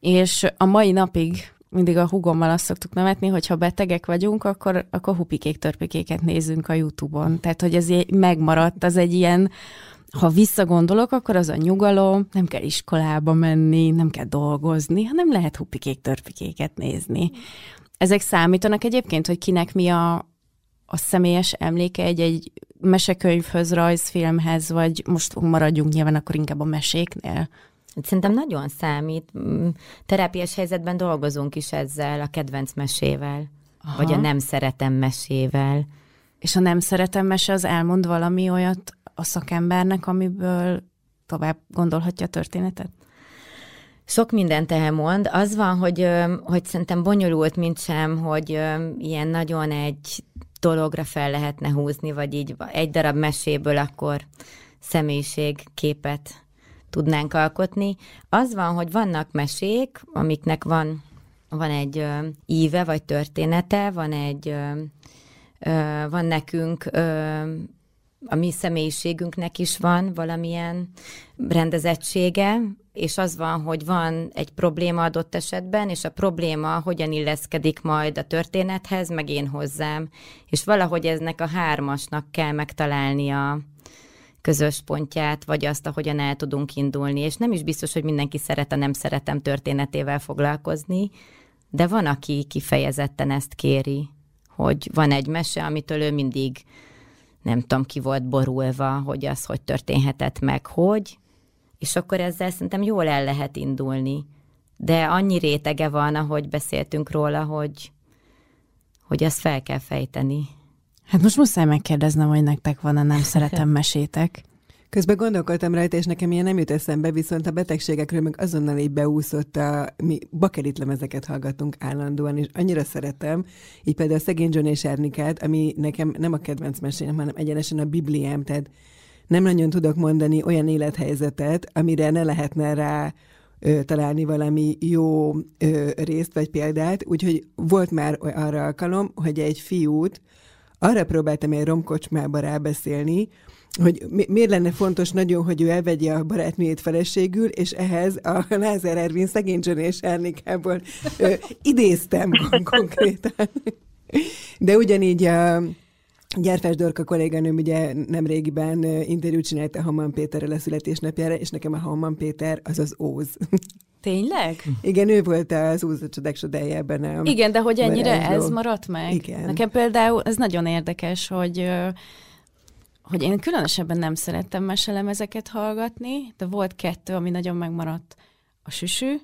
és a mai napig mindig a hugommal azt szoktuk nevetni, hogy ha betegek vagyunk, akkor, akkor hupikék törpikéket nézzünk a Youtube-on. Tehát, hogy ez megmaradt, az egy ilyen, ha visszagondolok, akkor az a nyugalom, nem kell iskolába menni, nem kell dolgozni, hanem lehet hupikék törpikéket nézni. Ezek számítanak egyébként, hogy kinek mi a, a személyes emléke egy-egy mesekönyvhöz, rajzfilmhez, vagy most maradjunk nyilván akkor inkább a meséknél?
Szerintem nagyon számít. Mm, Terápiás helyzetben dolgozunk is ezzel, a kedvenc mesével. Aha. Vagy a nem szeretem mesével.
És ha nem szeretem mese, az elmond valami olyat a szakembernek, amiből tovább gondolhatja a történetet?
Sok mindent elmond. Az van, hogy, hogy szerintem bonyolult, mint sem, hogy ilyen nagyon egy dologra fel lehetne húzni, vagy így egy darab meséből akkor személyiségképet tudnánk alkotni. Az van, hogy vannak mesék, amiknek van, van egy ö, íve, vagy története, van egy, ö, ö, van nekünk ö, a mi személyiségünknek is van valamilyen rendezettsége, és az van, hogy van egy probléma adott esetben, és a probléma hogyan illeszkedik majd a történethez, meg én hozzám. És valahogy eznek a hármasnak kell megtalálni a közös pontját, vagy azt, ahogyan el tudunk indulni. És nem is biztos, hogy mindenki szeret a nem szeretem történetével foglalkozni, de van, aki kifejezetten ezt kéri, hogy van egy mese, amitől ő mindig nem tudom, ki volt borulva, hogy az hogy történhetett meg, hogy, és akkor ezzel szerintem jól el lehet indulni. De annyi rétege van, ahogy beszéltünk róla, hogy, hogy azt fel kell fejteni.
Hát most muszáj megkérdeznem, hogy nektek van-e nem szeretem mesétek.
Közben gondolkodtam rajta, és nekem ilyen nem jut eszembe, viszont a betegségekről meg azonnal így beúszott a, mi bakelit lemezeket hallgatunk állandóan, és annyira szeretem, így például a Szegény John és Ernikát, ami nekem nem a kedvenc mesém, hanem egyenesen a Bibliám, tehát nem nagyon tudok mondani olyan élethelyzetet, amire ne lehetne rá ö, találni valami jó ö, részt vagy példát, úgyhogy volt már arra alkalom, hogy egy fiút arra próbáltam egy romkocsmába rábeszélni, hogy mi, miért lenne fontos nagyon, hogy ő elvegye a barátnőjét feleségül, és ehhez a Lázár Ervin szegény és Ernikából ö, idéztem kon- konkrétan. De ugyanígy a Gyárfás Dorka kolléganőm ugye nem régiben ö, interjút csinálta Haman Péterrel a születésnapjára, és nekem a Haman Péter az az Óz.
Tényleg?
Igen, ő volt az Óz a csodák csodája ebben a...
Igen, de hogy ennyire
varázsló.
ez maradt meg?
Igen.
Nekem például ez nagyon érdekes, hogy hogy én különösebben nem szerettem meselemezeket hallgatni, de volt kettő, ami nagyon megmaradt. A süsű,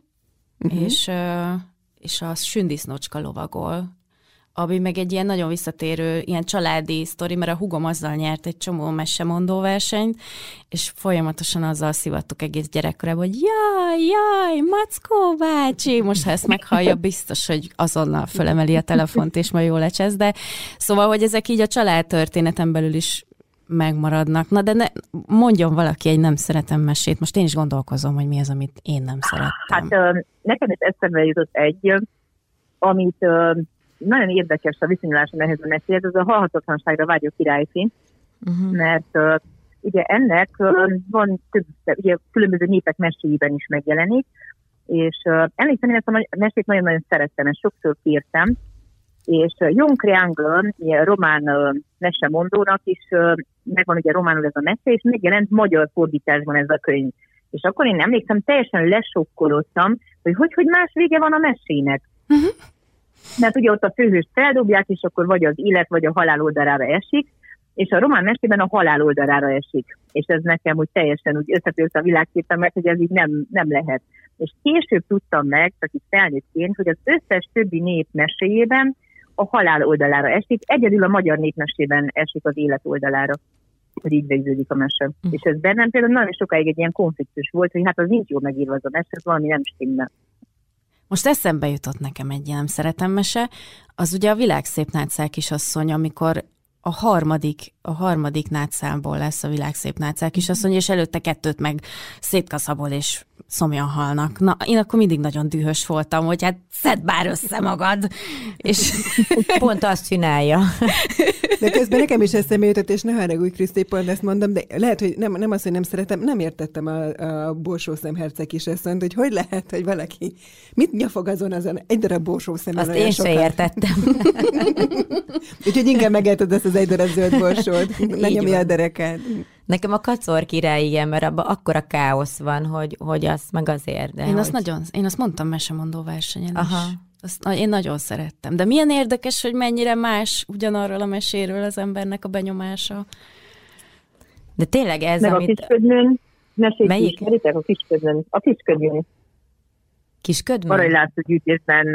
uh-huh. és, és a sündisznocska lovagol. ami meg egy ilyen nagyon visszatérő, ilyen családi sztori, mert a hugom azzal nyert egy csomó mesemondó versenyt, és folyamatosan azzal szivattuk egész gyerekkorában, hogy jaj, jaj, Mackó bácsi! Most ha ezt meghallja, biztos, hogy azonnal fölemeli a telefont, és majd jól lecsesz, de szóval, hogy ezek így a családtörténeten belül is megmaradnak. Na de ne, mondjon valaki egy nem szeretem mesét. Most én is gondolkozom, hogy mi az, amit én nem szerettem.
Hát nekem ez eszembe jutott egy, amit nagyon érdekes a viszonyulásom ehhez a meséhez, ez a halhatatlanságra vágyó királyfi, uh-huh. mert uh, ugye ennek van több, ugye különböző népek meséiben is megjelenik, és uh, emlékszem, én ezt a mesét nagyon-nagyon szerettem, és sokszor kértem, és Jung Kriangel, ilyen román mesemondónak is megvan ugye románul ez a mese, és megjelent magyar fordításban ez a könyv. És akkor én emlékszem, teljesen lesokkolottam, hogy hogy, hogy más vége van a mesének. Uh-huh mert ugye ott a főhős feldobják, és akkor vagy az élet, vagy a halál oldalára esik, és a román mesében a halál oldalára esik. És ez nekem úgy teljesen úgy összetört a világképemet, hogy ez így nem, nem lehet. És később tudtam meg, csak itt felnőttként, hogy az összes többi nép meséjében a halál oldalára esik, egyedül a magyar népmesében esik az élet oldalára hogy így végződik a mese. Mm. És ez bennem például nagyon sokáig egy ilyen konfliktus volt, hogy hát az nincs jól megírva az a mese, ez valami nem stimmel.
Most eszembe jutott nekem egy ilyen szeretem mese, az ugye a világszép nátszál kisasszony, amikor a harmadik, a harmadik nátszámból lesz a világszép nátszál kisasszony, és előtte kettőt meg szétkaszabol, és szomjan halnak. Na, én akkor mindig nagyon dühös voltam, hogy hát szedd bár össze magad. És
pont azt csinálja.
De közben nekem is eszembe jutott, és ne haragudj, Kriszti, pont ezt mondom, de lehet, hogy nem, nem azt, hogy nem szeretem, nem értettem a, a borsó szemherceg is ezt mondta, hogy hogy lehet, hogy valaki mit nyafog azon azon egy darab borsó szemben.
Azt én se értettem.
Úgyhogy inkább megelted ezt az egy darab zöld borsót, ne nyomja a derekát.
Nekem a kacor király igen, mert abban akkora káosz van, hogy, hogy azt meg azért. De
én,
hogy...
azt nagyon, én azt mondtam mesemondó versenyen Aha. is. Azt én nagyon szerettem. De milyen érdekes, hogy mennyire más ugyanarról a meséről az embernek a benyomása.
De tényleg ez,
Meg
amit...
a kisködműn, mesét Melyik? ismeritek a kisködműn? A kisködműn.
Kisködműn?
Arra László gyűjtésben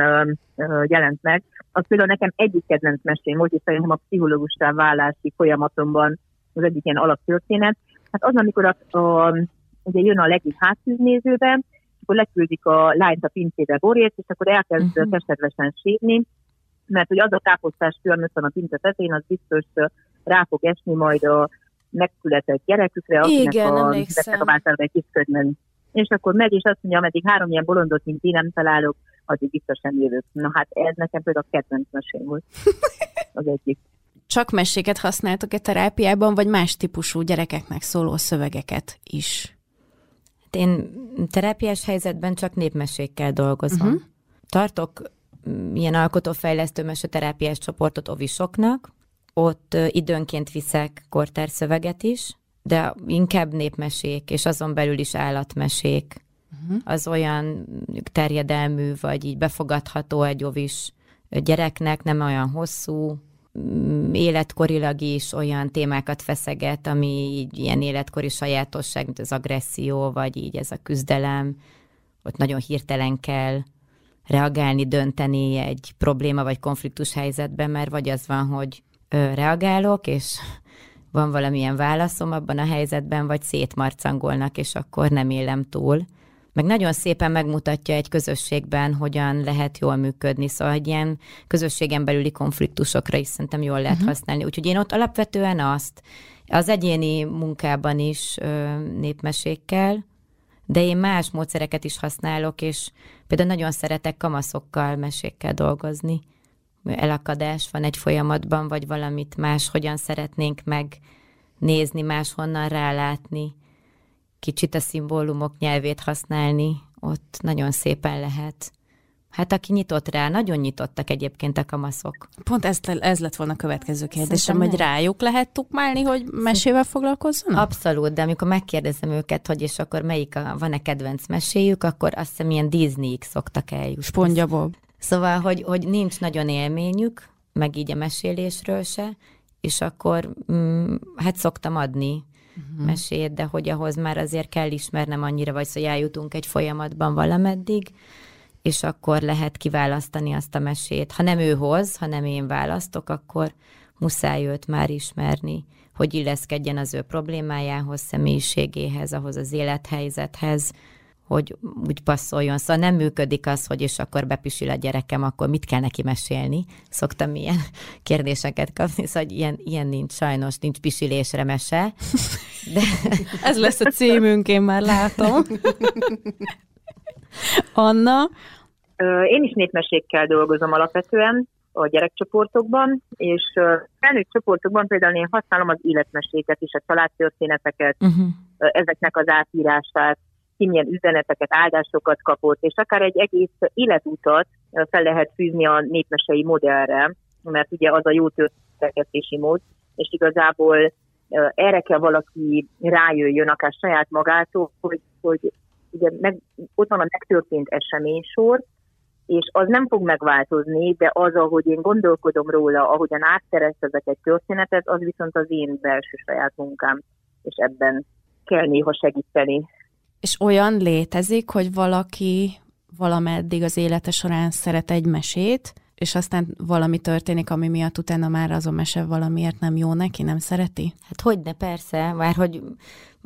jelent meg. Az például nekem egyik kedvenc mesém volt, és szerintem a pszichológustá válási folyamatomban az egyik ilyen alaptörténet. Hát az, amikor a, a, ugye jön a legjobb hátszűznézőbe, akkor leküldik a lányt a pincébe borért, és akkor elkezd uh-huh. keservesen sírni, mert hogy az a káposztás kör van a pince tetején, az biztos rá fog esni majd a megszületett gyerekükre, akinek
Igen,
a betegaváltára egy kisködmön. És akkor megy, és azt mondja, ameddig három ilyen bolondot, mint én nem találok, addig biztosan jövök. Na hát ez nekem például a kedvenc mesém volt. Az egyik
csak meséket használtok-e terápiában, vagy más típusú gyerekeknek szóló szövegeket is?
Hát én terápiás helyzetben csak népmesékkel dolgozom. Uh-huh. Tartok mm, ilyen alkotófejlesztő meseterápiás csoportot ovisoknak, ott időnként viszek kortárszöveget is, de inkább népmesék, és azon belül is állatmesék. Uh-huh. Az olyan terjedelmű, vagy így befogadható egy ovis gyereknek, nem olyan hosszú, Mm, életkorilag is olyan témákat feszeget, ami így ilyen életkori sajátosság, mint az agresszió, vagy így ez a küzdelem, ott nagyon hirtelen kell reagálni, dönteni egy probléma vagy konfliktus helyzetben, mert vagy az van, hogy reagálok, és van valamilyen válaszom abban a helyzetben, vagy szétmarcangolnak, és akkor nem élem túl meg nagyon szépen megmutatja egy közösségben, hogyan lehet jól működni, szóval egy ilyen közösségen belüli konfliktusokra is szerintem jól lehet uh-huh. használni. Úgyhogy én ott alapvetően azt, az egyéni munkában is ö, népmesékkel, de én más módszereket is használok, és például nagyon szeretek kamaszokkal, mesékkel dolgozni. Elakadás van egy folyamatban, vagy valamit más, hogyan szeretnénk megnézni, máshonnan rálátni kicsit a szimbólumok nyelvét használni, ott nagyon szépen lehet. Hát aki nyitott rá, nagyon nyitottak egyébként a kamaszok.
Pont ez, ez lett volna a következő kérdésem, hogy rájuk lehet tukmálni, hogy mesével foglalkozzanak?
Abszolút, de amikor megkérdezem őket, hogy és akkor melyik a, van-e kedvenc meséjük, akkor azt hiszem ilyen Disney-ig szoktak eljutni.
Spongyabob.
Szóval, hogy, hogy nincs nagyon élményük, meg így a mesélésről se, és akkor mm, hát szoktam adni uh-huh. mesét, de hogy ahhoz már azért kell ismernem annyira, vagy szóval eljutunk egy folyamatban valameddig, és akkor lehet kiválasztani azt a mesét. Ha nem ő hoz, ha nem én választok, akkor muszáj őt már ismerni, hogy illeszkedjen az ő problémájához, személyiségéhez, ahhoz az élethelyzethez, hogy úgy passzoljon. Szóval nem működik az, hogy és akkor bepisül a gyerekem, akkor mit kell neki mesélni. Szoktam ilyen kérdéseket kapni, szóval ilyen, ilyen nincs, sajnos nincs pisülésre mese.
De... Ez lesz a címünk, én már látom. Anna?
Én is népmesékkel dolgozom alapvetően a gyerekcsoportokban, és felnőtt csoportokban például én használom az életmeséket is, a családtörténeteket, uh-huh. ezeknek az átírását, ki milyen üzeneteket, áldásokat kapott, és akár egy egész életutat fel lehet fűzni a népmesei modellre, mert ugye az a jó történetekési mód, és igazából erre kell valaki rájöjjön, akár saját magától, hogy, hogy ugye meg, ott van a megtörtént eseménysor, és az nem fog megváltozni, de az, ahogy én gondolkodom róla, ahogyan átkeresztezek egy történetet, az viszont az én belső saját munkám, és ebben kell néha segíteni.
És olyan létezik, hogy valaki valameddig az élete során szeret egy mesét, és aztán valami történik, ami miatt utána már az a mese valamiért nem jó neki, nem szereti?
Hát hogy ne, persze, már hogy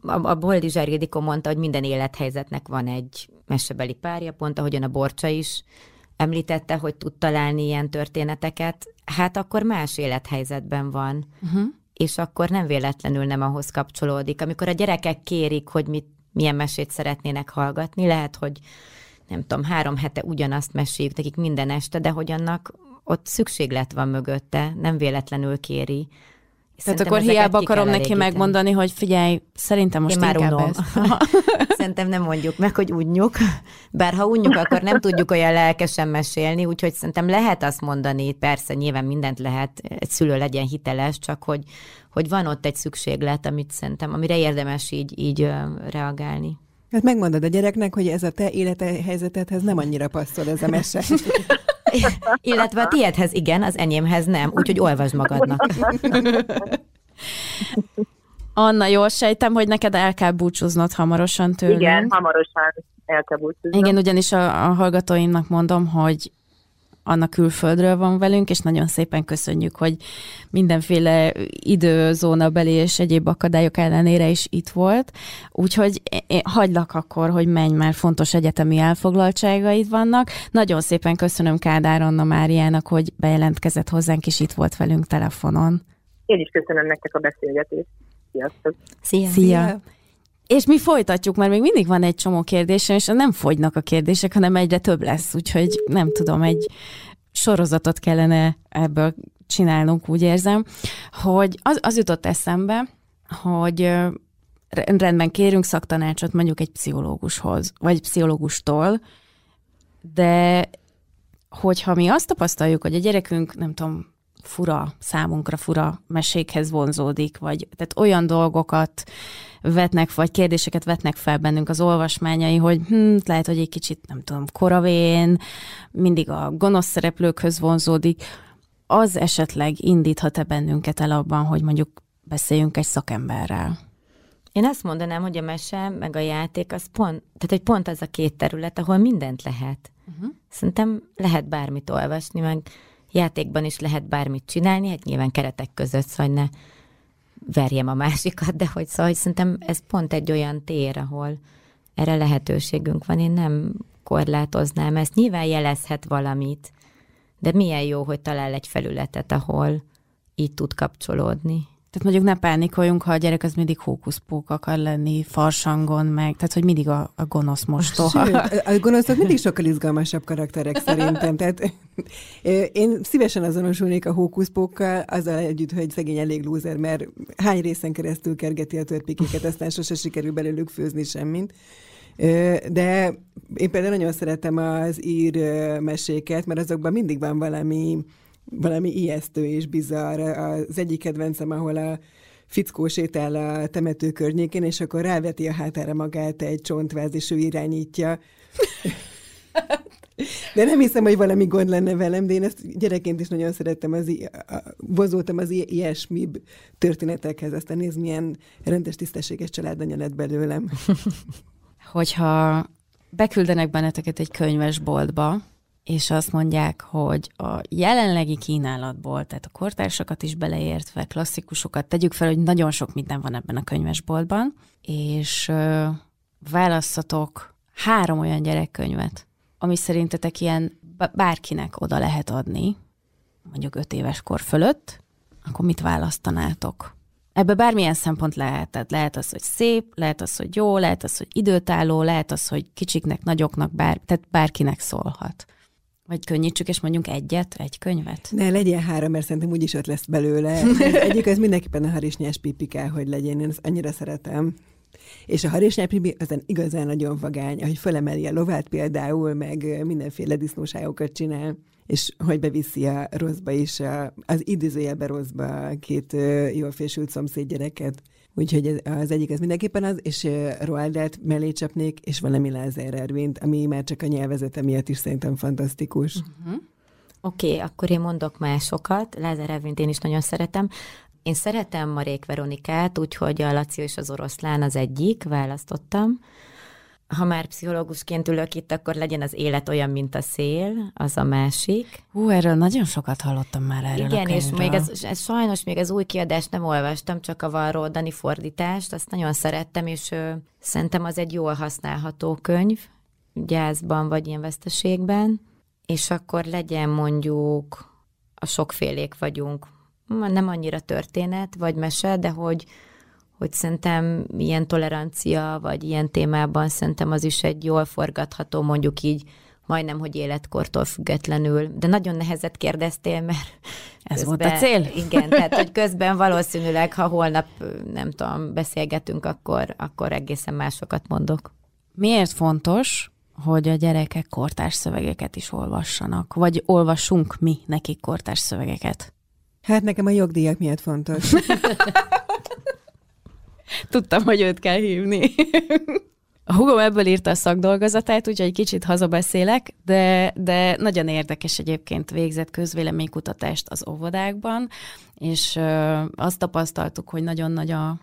a, a Boldi Zsergédikó mondta, hogy minden élethelyzetnek van egy mesebeli párja, pont ahogyan a Borcsa is említette, hogy tud találni ilyen történeteket, hát akkor más élethelyzetben van. Uh-huh. És akkor nem véletlenül nem ahhoz kapcsolódik. Amikor a gyerekek kérik, hogy mit, milyen mesét szeretnének hallgatni, lehet, hogy nem tudom, három hete ugyanazt meséljük nekik minden este, de hogy annak ott szükséglet van mögötte, nem véletlenül kéri.
Tehát akkor hiába akarom neki megmondani, hogy figyelj, szerintem most Én már inkább unom.
szerintem nem mondjuk meg, hogy unjuk. Bár ha unjuk, akkor nem tudjuk olyan lelkesen mesélni, úgyhogy szerintem lehet azt mondani, persze nyilván mindent lehet, egy szülő legyen hiteles, csak hogy, hogy van ott egy szükséglet, amit szerintem, amire érdemes így, így reagálni.
Hát megmondod a gyereknek, hogy ez a te élethelyzetedhez nem annyira passzol ez a mese.
Illetve a tiédhez igen, az enyémhez nem, úgyhogy olvasd magadnak.
Anna, jól sejtem, hogy neked el kell búcsúznod hamarosan tőlünk.
Igen, hamarosan el kell búcsúznod.
Igen, ugyanis a, a hallgatóimnak mondom, hogy Anna külföldről van velünk, és nagyon szépen köszönjük, hogy mindenféle időzónabeli és egyéb akadályok ellenére is itt volt. Úgyhogy én hagylak akkor, hogy menj, mert fontos egyetemi elfoglaltságaid vannak. Nagyon szépen köszönöm Kádár Anna Máriának, hogy bejelentkezett hozzánk, és itt volt velünk telefonon.
Én is köszönöm nektek a beszélgetést. Sziasztok!
Szia! Szia. És mi folytatjuk, mert még mindig van egy csomó kérdésem, és nem fogynak a kérdések, hanem egyre több lesz, úgyhogy nem tudom, egy sorozatot kellene ebből csinálnunk, úgy érzem, hogy az, az jutott eszembe, hogy rendben kérünk szaktanácsot mondjuk egy pszichológushoz, vagy pszichológustól, de hogyha mi azt tapasztaljuk, hogy a gyerekünk, nem tudom, fura, számunkra fura mesékhez vonzódik, vagy tehát olyan dolgokat vetnek, vagy kérdéseket vetnek fel bennünk az olvasmányai, hogy hm, lehet, hogy egy kicsit, nem tudom, koravén, mindig a gonosz szereplőkhöz vonzódik, az esetleg indíthat-e bennünket el abban, hogy mondjuk beszéljünk egy szakemberrel?
Én azt mondanám, hogy a mese meg a játék az pont, tehát egy pont az a két terület, ahol mindent lehet. Uh-huh. Szerintem lehet bármit olvasni, meg játékban is lehet bármit csinálni, hát nyilván keretek között, szóval ne verjem a másikat, de hogy szóval hogy szerintem ez pont egy olyan tér, ahol erre lehetőségünk van. Én nem korlátoznám ezt. Nyilván jelezhet valamit, de milyen jó, hogy talál egy felületet, ahol így tud kapcsolódni.
Tehát mondjuk ne pánikoljunk, ha a gyerek az mindig hókuszpók akar lenni, farsangon meg, tehát hogy mindig a, a gonosz mostoha.
Sőt, a gonoszok mindig sokkal izgalmasabb karakterek szerintem. Tehát én szívesen azonosulnék a hókuszpókkal, azzal együtt, hogy szegény elég lúzer, mert hány részen keresztül kergeti a törpikéket, aztán sose sikerül belőlük főzni semmit. De én például nagyon szeretem az ír meséket, mert azokban mindig van valami valami ijesztő és bizarr. Az egyik kedvencem, ahol a fickó sétál a temető környékén, és akkor ráveti a hátára magát egy csontváz, és ő irányítja. De nem hiszem, hogy valami gond lenne velem, de én ezt gyerekként is nagyon szerettem, az, vozoltam az ilyesmi történetekhez, aztán nézd, milyen rendes, tisztességes családanya lett belőlem.
Hogyha beküldenek benneteket egy könyvesboltba, és azt mondják, hogy a jelenlegi kínálatból, tehát a kortársakat is beleértve, klasszikusokat, tegyük fel, hogy nagyon sok minden van ebben a könyvesboltban, és ö, választatok három olyan gyerekkönyvet, ami szerintetek ilyen bárkinek oda lehet adni, mondjuk öt éves kor fölött, akkor mit választanátok? Ebbe bármilyen szempont lehet. Tehát lehet az, hogy szép, lehet az, hogy jó, lehet az, hogy időtálló, lehet az, hogy kicsiknek, nagyoknak, bár, tehát bárkinek szólhat. Vagy könnyítsük, és mondjunk egyet, egy könyvet?
Ne, legyen három, mert szerintem úgyis öt lesz belőle. Egyik az mindenképpen a harisnyás pipi kell, hogy legyen, én ezt annyira szeretem. És a harisnyás pipi aztán igazán nagyon vagány, ahogy felemeli a lovát például, meg mindenféle disznóságokat csinál és hogy beviszi a rosszba is, a, az idézőjelbe rosszba két jól fésült szomszéd gyereket. Úgyhogy az egyik az mindenképpen az, és Roaldát mellé csapnék, és valami Lázár Ervint, ami már csak a nyelvezete miatt is szerintem fantasztikus.
Uh-huh. Oké, okay, akkor én mondok másokat. Lázár Ervint én is nagyon szeretem. Én szeretem Marék Veronikát, úgyhogy a Laci és az oroszlán az egyik, választottam ha már pszichológusként ülök itt, akkor legyen az élet olyan, mint a szél, az a másik.
Hú, erről nagyon sokat hallottam már erről
Igen, a és még ez, ez, sajnos még az új kiadást nem olvastam, csak a Varró Dani fordítást, azt nagyon szerettem, és ö, szerintem az egy jól használható könyv, gyászban vagy ilyen veszteségben, és akkor legyen mondjuk a sokfélék vagyunk, nem annyira történet vagy mese, de hogy hogy szerintem ilyen tolerancia, vagy ilyen témában szerintem az is egy jól forgatható, mondjuk így, majdnem, hogy életkortól függetlenül. De nagyon nehezet kérdeztél, mert
ez közben, volt a cél?
Igen, tehát hogy közben valószínűleg, ha holnap, nem tudom, beszélgetünk, akkor, akkor egészen másokat mondok.
Miért fontos, hogy a gyerekek kortárs szövegeket is olvassanak? Vagy olvassunk mi nekik kortárs szövegeket?
Hát nekem a jogdíjak miatt fontos.
Tudtam, hogy őt kell hívni. A hugom ebből írta a szakdolgozatát, úgyhogy kicsit hazabeszélek, de, de nagyon érdekes egyébként végzett közvéleménykutatást az óvodákban, és azt tapasztaltuk, hogy nagyon nagy a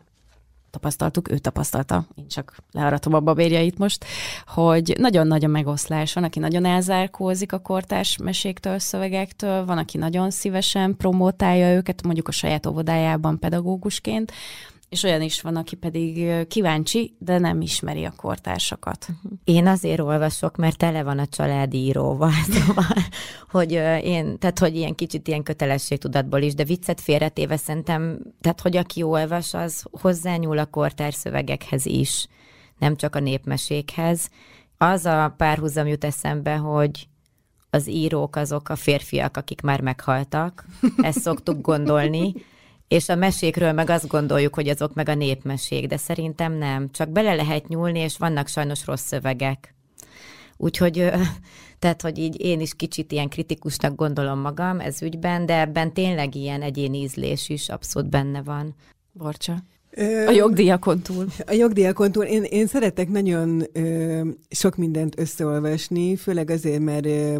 tapasztaltuk, ő tapasztalta, én csak learatom a babérjait most, hogy nagyon nagy a megoszlás. Van, aki nagyon elzárkózik a kortárs meséktől, szövegektől, van, aki nagyon szívesen promotálja őket, mondjuk a saját óvodájában pedagógusként, és olyan is van, aki pedig kíváncsi, de nem ismeri a kortársakat.
Mhm. Én azért olvasok, mert tele van a családi íróval, szóval, hogy én, tehát hogy ilyen kicsit ilyen kötelességtudatból is, de viccet félretéve szerintem, tehát hogy aki olvas, az hozzányúl a kortárs szövegekhez is, nem csak a népmesékhez. Az a párhuzam jut eszembe, hogy az írók azok a férfiak, akik már meghaltak, ezt szoktuk gondolni, és a mesékről meg azt gondoljuk, hogy azok meg a népmesék, de szerintem nem. Csak bele lehet nyúlni, és vannak sajnos rossz szövegek. Úgyhogy, tehát, hogy így én is kicsit ilyen kritikusnak gondolom magam ez ügyben, de ebben tényleg ilyen egyéni ízlés is abszolút benne van.
Borcsa. A jogdíjakon túl.
A jogdíjakon túl. Én, én szeretek nagyon ö, sok mindent összeolvasni, főleg azért, mert ö,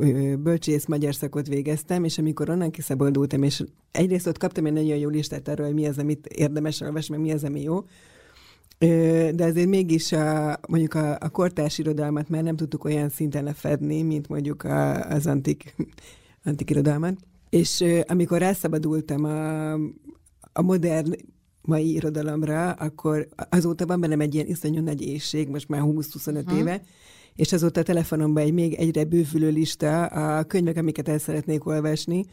ö, bölcsész magyar szakot végeztem, és amikor onnan kiszabadultam, és egyrészt ott kaptam egy nagyon jó listát arról, hogy mi az, amit érdemes olvasni, meg mi az, ami jó, ö, de azért mégis a, mondjuk a, a kortárs irodalmat már nem tudtuk olyan szinten lefedni, mint mondjuk a, az antik, antik irodalmat. És ö, amikor rászabadultam a, a modern mai irodalomra, akkor azóta van bennem egy ilyen iszonyú nagy éjség, most már 20-25 uh-huh. éve, és azóta a telefonomban egy még egyre bővülő lista a könyvek, amiket el szeretnék olvasni,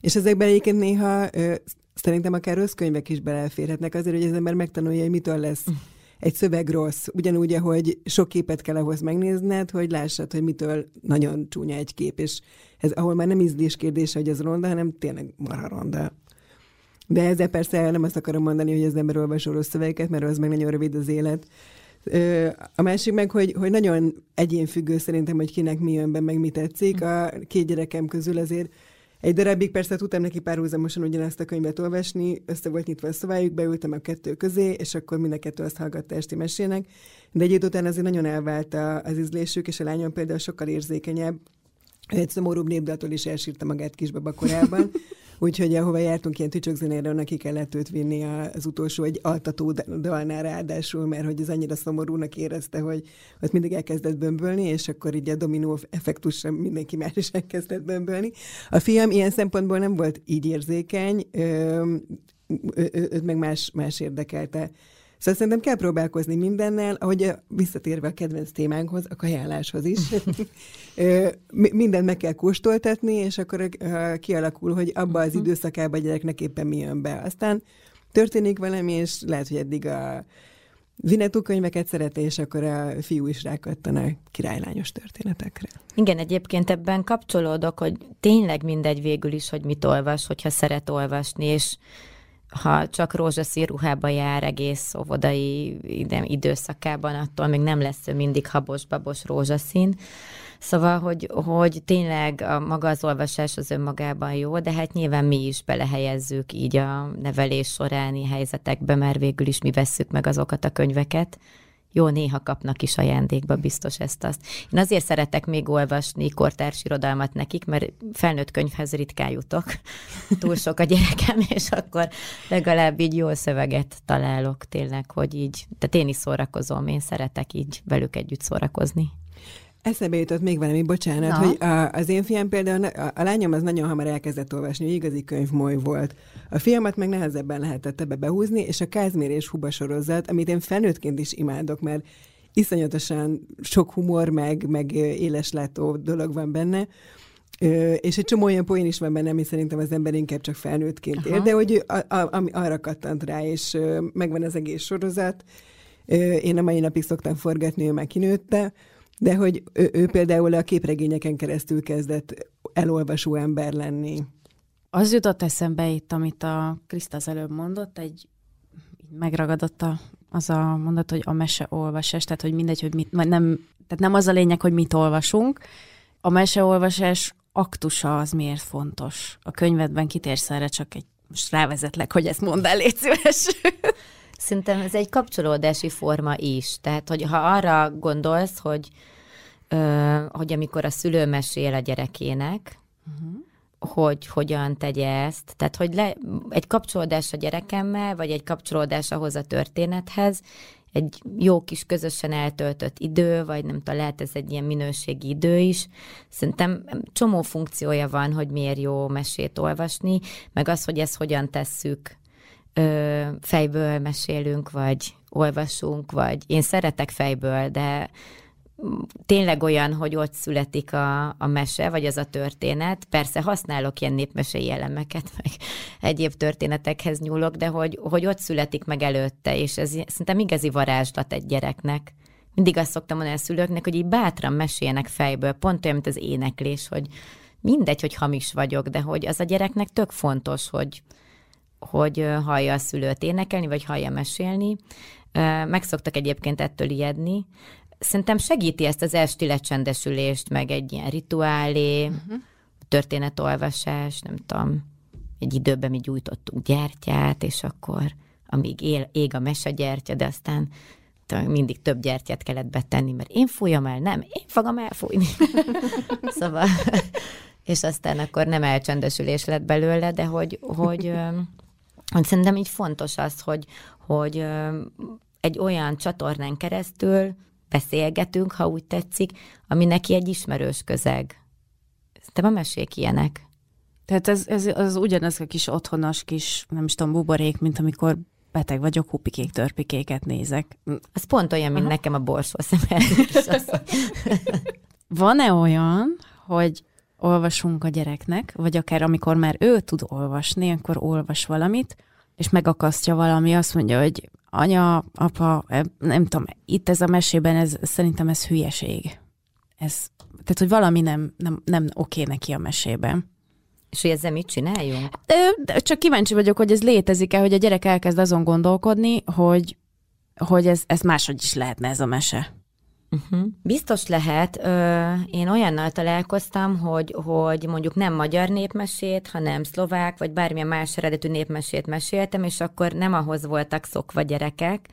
és ezekben egyébként néha ö, szerintem akár rossz könyvek is beleférhetnek azért, hogy az ember megtanulja, hogy mitől lesz uh-huh. egy szöveg rossz. Ugyanúgy, ahogy sok képet kell ahhoz megnézned, hogy lássad, hogy mitől nagyon csúnya egy kép, és ez, ahol már nem ízlés kérdése, hogy ez ronda, hanem tényleg marha ronda. De ezzel persze nem azt akarom mondani, hogy az ember olvasó rossz szövegeket, mert az meg nagyon rövid az élet. A másik meg, hogy, hogy nagyon egyénfüggő szerintem, hogy kinek mi jön be, meg mi tetszik. A két gyerekem közül azért egy darabig persze tudtam neki párhuzamosan ugyanezt a könyvet olvasni, össze volt nyitva a szobájuk, beültem a kettő közé, és akkor mind a kettő azt hallgatta esti mesének. De egy idő után azért nagyon elvált az ízlésük, és a lányom például sokkal érzékenyebb. Egy szomorúbb népdaltól is elsírta magát kisbaba korában. úgyhogy ahova jártunk ilyen tücsökzenére, neki kellett őt vinni az utolsó egy altató dalnál ráadásul, mert hogy az annyira szomorúnak érezte, hogy ott mindig elkezdett bömbölni, és akkor így a dominó effektus sem mindenki más is elkezdett bömbölni. A fiam ilyen szempontból nem volt így érzékeny, őt meg más, más érdekelte. Szóval szerintem kell próbálkozni mindennel, ahogy visszatérve a kedvenc témánkhoz, a kajáláshoz is. Mindent meg kell kóstoltatni, és akkor kialakul, hogy abba az mhm. időszakában a gyereknek éppen mi jön be. Aztán történik valami, és lehet, hogy eddig a Vinetú könyveket szereti, és akkor a fiú is rákattan a királylányos történetekre.
Igen, egyébként ebben kapcsolódok, hogy tényleg mindegy végül is, hogy mit olvas, hogyha szeret olvasni, és ha csak rózsaszín ruhába jár egész óvodai időszakában, attól még nem lesz ő mindig habos-babos rózsaszín. Szóval, hogy, hogy tényleg a maga az olvasás az önmagában jó, de hát nyilván mi is belehelyezzük így a nevelés soráni helyzetekbe, mert végül is mi vesszük meg azokat a könyveket, jó, néha kapnak is ajándékba biztos ezt-azt. Én azért szeretek még olvasni kortárs irodalmat nekik, mert felnőtt könyvhez ritkán jutok. Túl sok a gyerekem, és akkor legalább így jó szöveget találok tényleg, hogy így, tehát én is szórakozom, én szeretek így velük együtt szórakozni.
Eszebe jutott még valami, bocsánat, Na. hogy a, az én fiam például, a, a lányom az nagyon hamar elkezdett olvasni, hogy igazi könyvmoly volt. A fiamat meg nehezebben lehetett ebbe behúzni, és a Kázmér és Huba sorozat, amit én felnőttként is imádok, mert iszonyatosan sok humor, meg, meg éleslátó dolog van benne, és egy csomó olyan poén is van benne, ami szerintem az ember inkább csak felnőttként él, de hogy a, a, ami arra kattant rá, és megvan az egész sorozat. Én a mai napig szoktam forgatni, ő már kinőtte, de hogy ő, ő például a képregényeken keresztül kezdett elolvasó ember lenni.
Az jutott eszembe itt, amit a Kriszta az előbb mondott, egy megragadott a, az a mondat, hogy a meseolvasás, tehát hogy mindegy, hogy mit, nem, tehát nem az a lényeg, hogy mit olvasunk. A meseolvasás aktusa az miért fontos? A könyvedben kitérsz erre, csak egy most rávezetlek, hogy ezt mondd el, légy szíves.
Szerintem ez egy kapcsolódási forma is. Tehát, hogy ha arra gondolsz, hogy, ö, hogy amikor a szülő mesél a gyerekének, uh-huh. hogy hogyan tegye ezt, tehát hogy le, egy kapcsolódás a gyerekemmel, vagy egy kapcsolódás ahhoz a történethez, egy jó kis közösen eltöltött idő, vagy nem tudom, lehet ez egy ilyen minőségi idő is. Szerintem csomó funkciója van, hogy miért jó mesét olvasni, meg az, hogy ezt hogyan tesszük ö, fejből mesélünk, vagy olvasunk, vagy én szeretek fejből, de tényleg olyan, hogy ott születik a, a mese, vagy az a történet. Persze használok ilyen népmesei elemeket, meg egyéb történetekhez nyúlok, de hogy, hogy ott születik meg előtte, és ez szerintem igazi varázslat egy gyereknek. Mindig azt szoktam mondani a szülőknek, hogy így bátran meséljenek fejből, pont olyan, mint az éneklés, hogy mindegy, hogy hamis vagyok, de hogy az a gyereknek tök fontos, hogy, hogy hallja a szülőt énekelni, vagy hallja mesélni. Meg szoktak egyébként ettől ijedni. Szerintem segíti ezt az esti lecsendesülést, meg egy ilyen rituálé, uh-huh. történetolvasás, nem tudom, egy időben mi gyújtottunk gyertyát, és akkor amíg él, ég a mesegyertya, de aztán mindig több gyertyát kellett betenni, mert én fújom el, nem, én fogom elfújni. szóval, és aztán akkor nem elcsendesülés lett belőle, de hogy, hogy hogy szerintem így fontos az, hogy, hogy egy olyan csatornán keresztül beszélgetünk, ha úgy tetszik, ami neki egy ismerős közeg. Szerintem a mesék ilyenek.
Tehát ez, ez az ugyanaz a kis otthonos kis, nem is tudom, buborék, mint amikor beteg vagyok, hupikék, törpikéket nézek.
Az pont olyan, mint Aha. nekem a borsó
Van-e olyan, hogy olvasunk a gyereknek, vagy akár amikor már ő tud olvasni, akkor olvas valamit, és megakasztja valami, azt mondja, hogy anya, apa, nem tudom, itt ez a mesében, ez, szerintem ez hülyeség. Ez, tehát, hogy valami nem, nem, nem oké neki a mesében.
És hogy ezzel mit csináljunk?
De, csak kíváncsi vagyok, hogy ez létezik-e, hogy a gyerek elkezd azon gondolkodni, hogy, hogy ez, ez máshogy is lehetne ez a mese.
Uh-huh. Biztos lehet. Ö, én olyannal találkoztam, hogy, hogy mondjuk nem magyar népmesét, hanem szlovák, vagy bármilyen más eredetű népmesét meséltem, és akkor nem ahhoz voltak szokva gyerekek,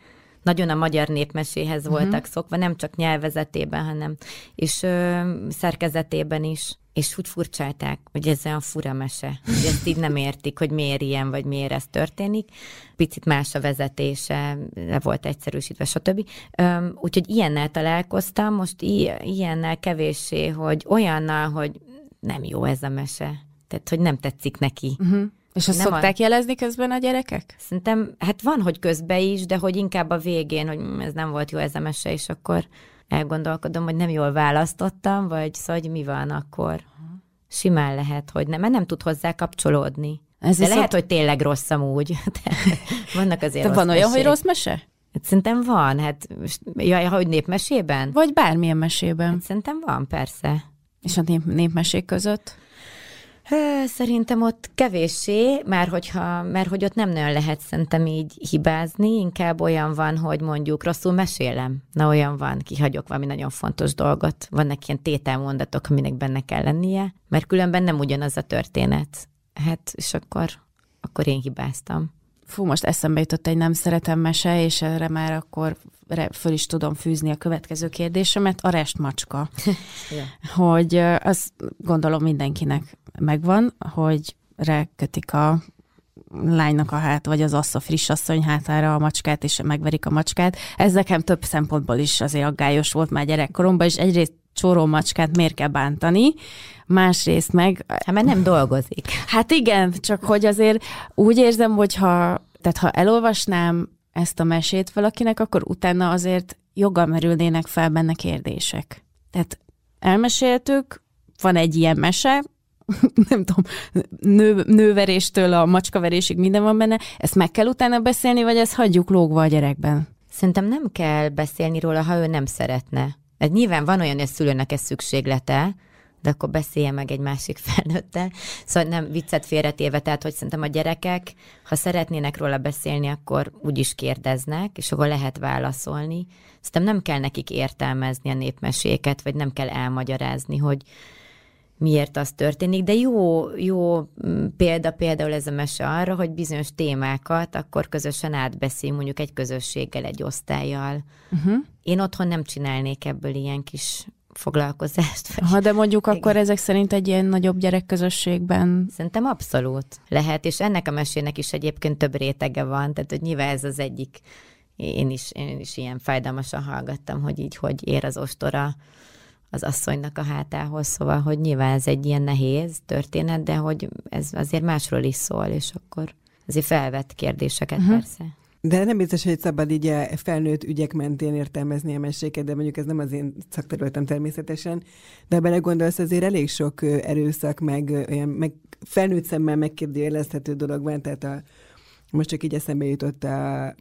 nagyon a magyar népmeséhez uh-huh. voltak szokva, nem csak nyelvezetében, hanem és ö, szerkezetében is és úgy furcsálták, hogy ez olyan fura mese, hogy ezt így nem értik, hogy miért ilyen, vagy miért ez történik. Picit más a vezetése, le volt egyszerűsítve, stb. Úgyhogy ilyennel találkoztam, most ilyennel kevéssé, hogy olyannal, hogy nem jó ez a mese. Tehát, hogy nem tetszik neki. Uh-huh.
És azt nem szokták a... jelezni közben a gyerekek?
Szerintem, hát van, hogy közben is, de hogy inkább a végén, hogy ez nem volt jó ez a mese, és akkor elgondolkodom, hogy nem jól választottam, vagy szóval, hogy mi van akkor. Simán lehet, hogy nem, mert nem tud hozzá kapcsolódni. Ez De lehet, hogy tényleg rossz amúgy. De vannak azért
De van olyan, mesék. hogy rossz mese?
Hát szerintem van, hát jaj, hogy népmesében?
Vagy bármilyen mesében. Hát
szerintem van, persze.
És a nép, népmesék között?
Szerintem ott kevéssé, mert, hogyha, mert hogy ott nem nagyon lehet szerintem így hibázni, inkább olyan van, hogy mondjuk rosszul mesélem. Na olyan van, kihagyok valami nagyon fontos dolgot. Vannak ilyen tételmondatok, aminek benne kell lennie, mert különben nem ugyanaz a történet. Hát, és akkor, akkor én hibáztam.
Fú, most eszembe jutott egy nem szeretem mese, és erre már akkor föl is tudom fűzni a következő kérdésemet, a restmacska. ja. Hogy az gondolom mindenkinek megvan, hogy rekötik a lánynak a hát, vagy az assza friss asszony hátára a macskát, és megverik a macskát. Ez nekem több szempontból is azért aggályos volt már gyerekkoromban, és egyrészt csóró macskát miért kell bántani, másrészt meg...
Hát mert nem dolgozik.
Hát igen, csak hogy azért úgy érzem, hogyha, tehát ha elolvasnám ezt a mesét valakinek, akkor utána azért joggal merülnének fel benne kérdések. Tehát elmeséltük, van egy ilyen mese, nem tudom, nő, nőveréstől a macskaverésig minden van benne, ezt meg kell utána beszélni, vagy ezt hagyjuk lógva a gyerekben?
Szerintem nem kell beszélni róla, ha ő nem szeretne. Ez nyilván van olyan, hogy a szülőnek ez szükséglete, de akkor beszélje meg egy másik felnőttel. Szóval nem viccet félretéve, tehát hogy szerintem a gyerekek, ha szeretnének róla beszélni, akkor úgy is kérdeznek, és akkor lehet válaszolni. Szerintem nem kell nekik értelmezni a népmeséket, vagy nem kell elmagyarázni, hogy miért az történik, de jó, jó mm, példa például ez a mese arra, hogy bizonyos témákat akkor közösen átbeszél, mondjuk egy közösséggel, egy osztályjal. Uh-huh. Én otthon nem csinálnék ebből ilyen kis foglalkozást.
Ha de mondjuk Igen. akkor ezek szerint egy ilyen nagyobb gyerekközösségben...
Szerintem abszolút lehet, és ennek a mesének is egyébként több rétege van, tehát hogy nyilván ez az egyik, én is, én is ilyen fájdalmasan hallgattam, hogy így, hogy ér az ostora az asszonynak a hátához, szóval, hogy nyilván ez egy ilyen nehéz történet, de hogy ez azért másról is szól, és akkor azért felvett kérdéseket uh-huh. persze.
De nem biztos, hogy szabad így a felnőtt ügyek mentén értelmezni a meséket, de mondjuk ez nem az én szakterületem természetesen. De ha belegondolsz, azért elég sok erőszak, meg olyan meg felnőtt szemmel megkérdőjelezhető dolog van, tehát a, most csak így eszembe jutott a,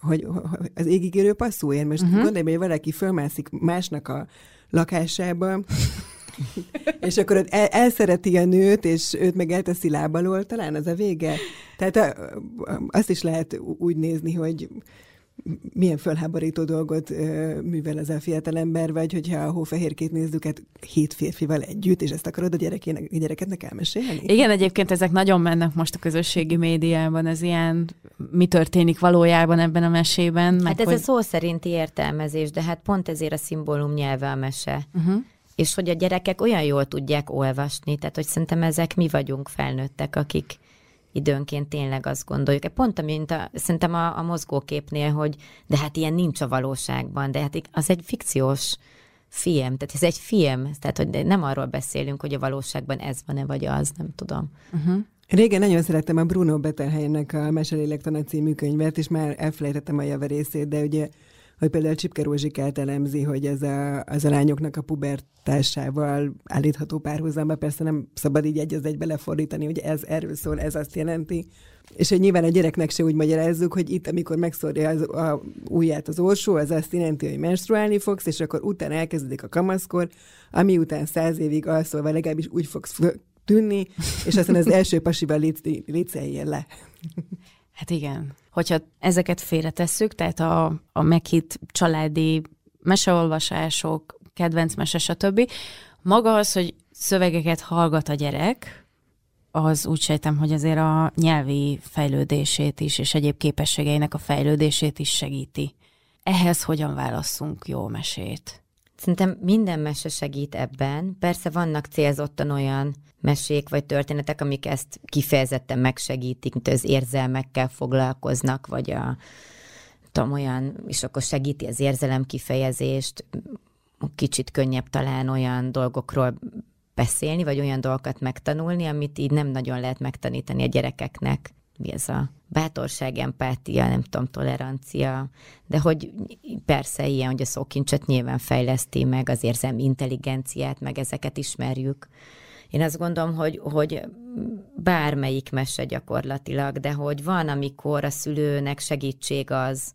hogy, az égigérő passzóért, most uh-huh. gondolj, hogy valaki fölmászik másnak a lakásába, és akkor el, elszereti a nőt, és őt meg elteszi lábalól, talán az a vége. Tehát azt is lehet úgy nézni, hogy milyen fölháborító dolgot ö, művel ez a fiatalember, vagy hogyha a hófehérkét nézzük, hát hét férfival együtt, és ezt akarod a, gyerekének, a gyereketnek elmesélni?
Igen, egyébként ezek nagyon mennek most a közösségi médiában, ez ilyen mi történik valójában ebben a mesében.
Meg hát ez hogy... a szó szerinti értelmezés, de hát pont ezért a szimbólum nyelve a mese. Uh-huh. És hogy a gyerekek olyan jól tudják olvasni, tehát hogy szerintem ezek mi vagyunk felnőttek, akik időnként tényleg azt gondoljuk. Pont mint a, szerintem a, a mozgóképnél, hogy de hát ilyen nincs a valóságban, de hát az egy fikciós film, tehát ez egy film, tehát hogy nem arról beszélünk, hogy a valóságban ez van-e, vagy az, nem tudom. Uh-huh.
Régen nagyon szerettem a Bruno Bettelhelynek a Meselélektana című könyvet, és már elfelejtettem a javarészét, de ugye hogy például Csipke Rózsikát elemzi, hogy ez a, az a lányoknak a pubertásával állítható párhuzamba, persze nem szabad így egy az egybe lefordítani, hogy ez erről szól, ez azt jelenti. És hogy nyilván a gyereknek se úgy magyarázzuk, hogy itt, amikor megszórja az, a ujját az orsó, az azt jelenti, hogy menstruálni fogsz, és akkor utána elkezdődik a kamaszkor, ami után száz évig alszol, vagy legalábbis úgy fogsz tűnni, és aztán az első pasival létszeljél le.
Hát igen. Hogyha ezeket félretesszük, tehát a, a meghitt családi meseolvasások, kedvenc mese, stb. Maga az, hogy szövegeket hallgat a gyerek, az úgy sejtem, hogy azért a nyelvi fejlődését is, és egyéb képességeinek a fejlődését is segíti. ehhez hogyan válasszunk jó mesét?
Szerintem minden mese segít ebben. Persze vannak célzottan olyan mesék vagy történetek, amik ezt kifejezetten megsegítik, mint az érzelmekkel foglalkoznak, vagy a tudom, olyan, és akkor segíti az érzelem kifejezést, kicsit könnyebb talán olyan dolgokról beszélni, vagy olyan dolgokat megtanulni, amit így nem nagyon lehet megtanítani a gyerekeknek. Mi ez a bátorság, empátia, nem tudom, tolerancia, de hogy persze ilyen, hogy a szókincset nyilván fejleszti meg, az érzelmi intelligenciát, meg ezeket ismerjük. Én azt gondolom, hogy, hogy bármelyik mese gyakorlatilag, de hogy van, amikor a szülőnek segítség az,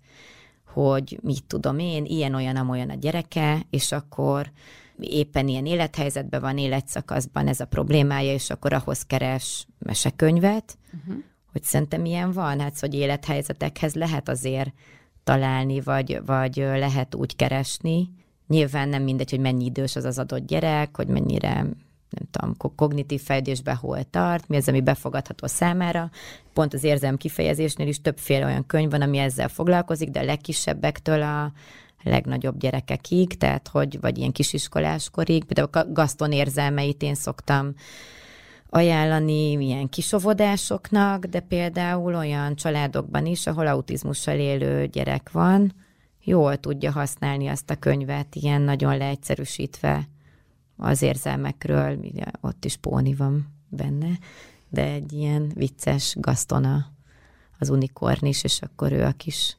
hogy mit tudom én, ilyen-olyan, amolyan a gyereke, és akkor éppen ilyen élethelyzetben van, életszakaszban ez a problémája, és akkor ahhoz keres mesekönyvet, uh-huh. Hogy szerintem ilyen van, hát hogy élethelyzetekhez lehet azért találni, vagy, vagy lehet úgy keresni. Nyilván nem mindegy, hogy mennyi idős az az adott gyerek, hogy mennyire nem tudom, kognitív fejlődésben hol tart, mi az, ami befogadható számára. Pont az érzem kifejezésnél is többféle olyan könyv van, ami ezzel foglalkozik, de a legkisebbektől a legnagyobb gyerekekig, tehát hogy, vagy ilyen kisiskoláskorig, például a Gaston érzelmeit én szoktam ajánlani ilyen kisovodásoknak, de például olyan családokban is, ahol autizmussal élő gyerek van, jól tudja használni azt a könyvet, ilyen nagyon leegyszerűsítve az érzelmekről, ott is Póni van benne, de egy ilyen vicces gasztona az unikorn is, és akkor ő a kis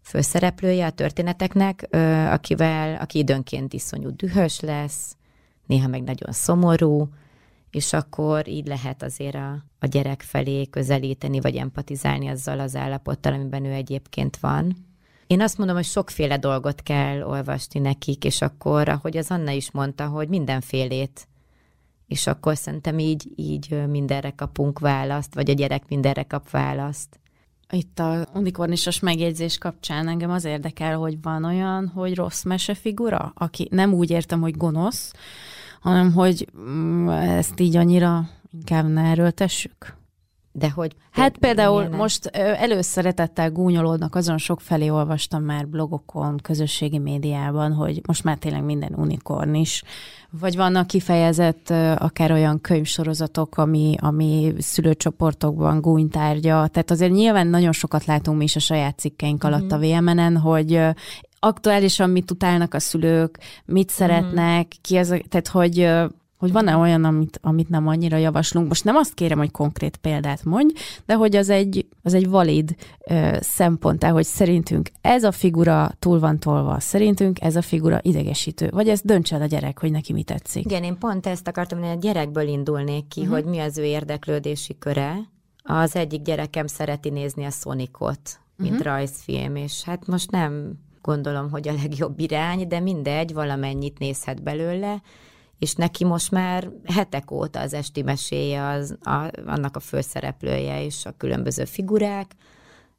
főszereplője a történeteknek, akivel, aki időnként iszonyú dühös lesz, néha meg nagyon szomorú, és akkor így lehet azért a, a gyerek felé közelíteni, vagy empatizálni azzal az állapottal, amiben ő egyébként van. Én azt mondom, hogy sokféle dolgot kell olvasni nekik, és akkor, ahogy az Anna is mondta, hogy mindenfélét. És akkor szerintem így, így mindenre kapunk választ, vagy a gyerek mindenre kap választ.
Itt a unikornisos megjegyzés kapcsán engem az érdekel, hogy van olyan, hogy rossz mesefigura, aki nem úgy értem, hogy gonosz, hanem hogy mm, ezt így annyira inkább ne erőltessük.
De hogy...
Hát például milyenek? most előszeretettel gúnyolódnak, azon sok felé olvastam már blogokon, közösségi médiában, hogy most már tényleg minden unikorn is. Vagy vannak kifejezett akár olyan könyvsorozatok, ami, ami szülőcsoportokban gúnytárgya. Tehát azért nyilván nagyon sokat látunk mi is a saját cikkeink alatt mm-hmm. a VMN-en, hogy aktuálisan mit utálnak a szülők, mit szeretnek, mm. ki az, tehát hogy hogy van-e olyan, amit, amit nem annyira javaslunk. Most nem azt kérem, hogy konkrét példát mondj, de hogy az egy, az egy valid ö, szempont, hogy szerintünk ez a figura túl van tolva, szerintünk ez a figura idegesítő, vagy ez dönts el a gyerek, hogy neki mi tetszik.
Igen, én pont ezt akartam, hogy a gyerekből indulnék ki, uh-huh. hogy mi az ő érdeklődési köre. Az egyik gyerekem szereti nézni a Sonicot, mint uh-huh. rajzfilm, és hát most nem gondolom, hogy a legjobb irány, de mindegy, valamennyit nézhet belőle, és neki most már hetek óta az esti meséje az, a, annak a főszereplője és a különböző figurák,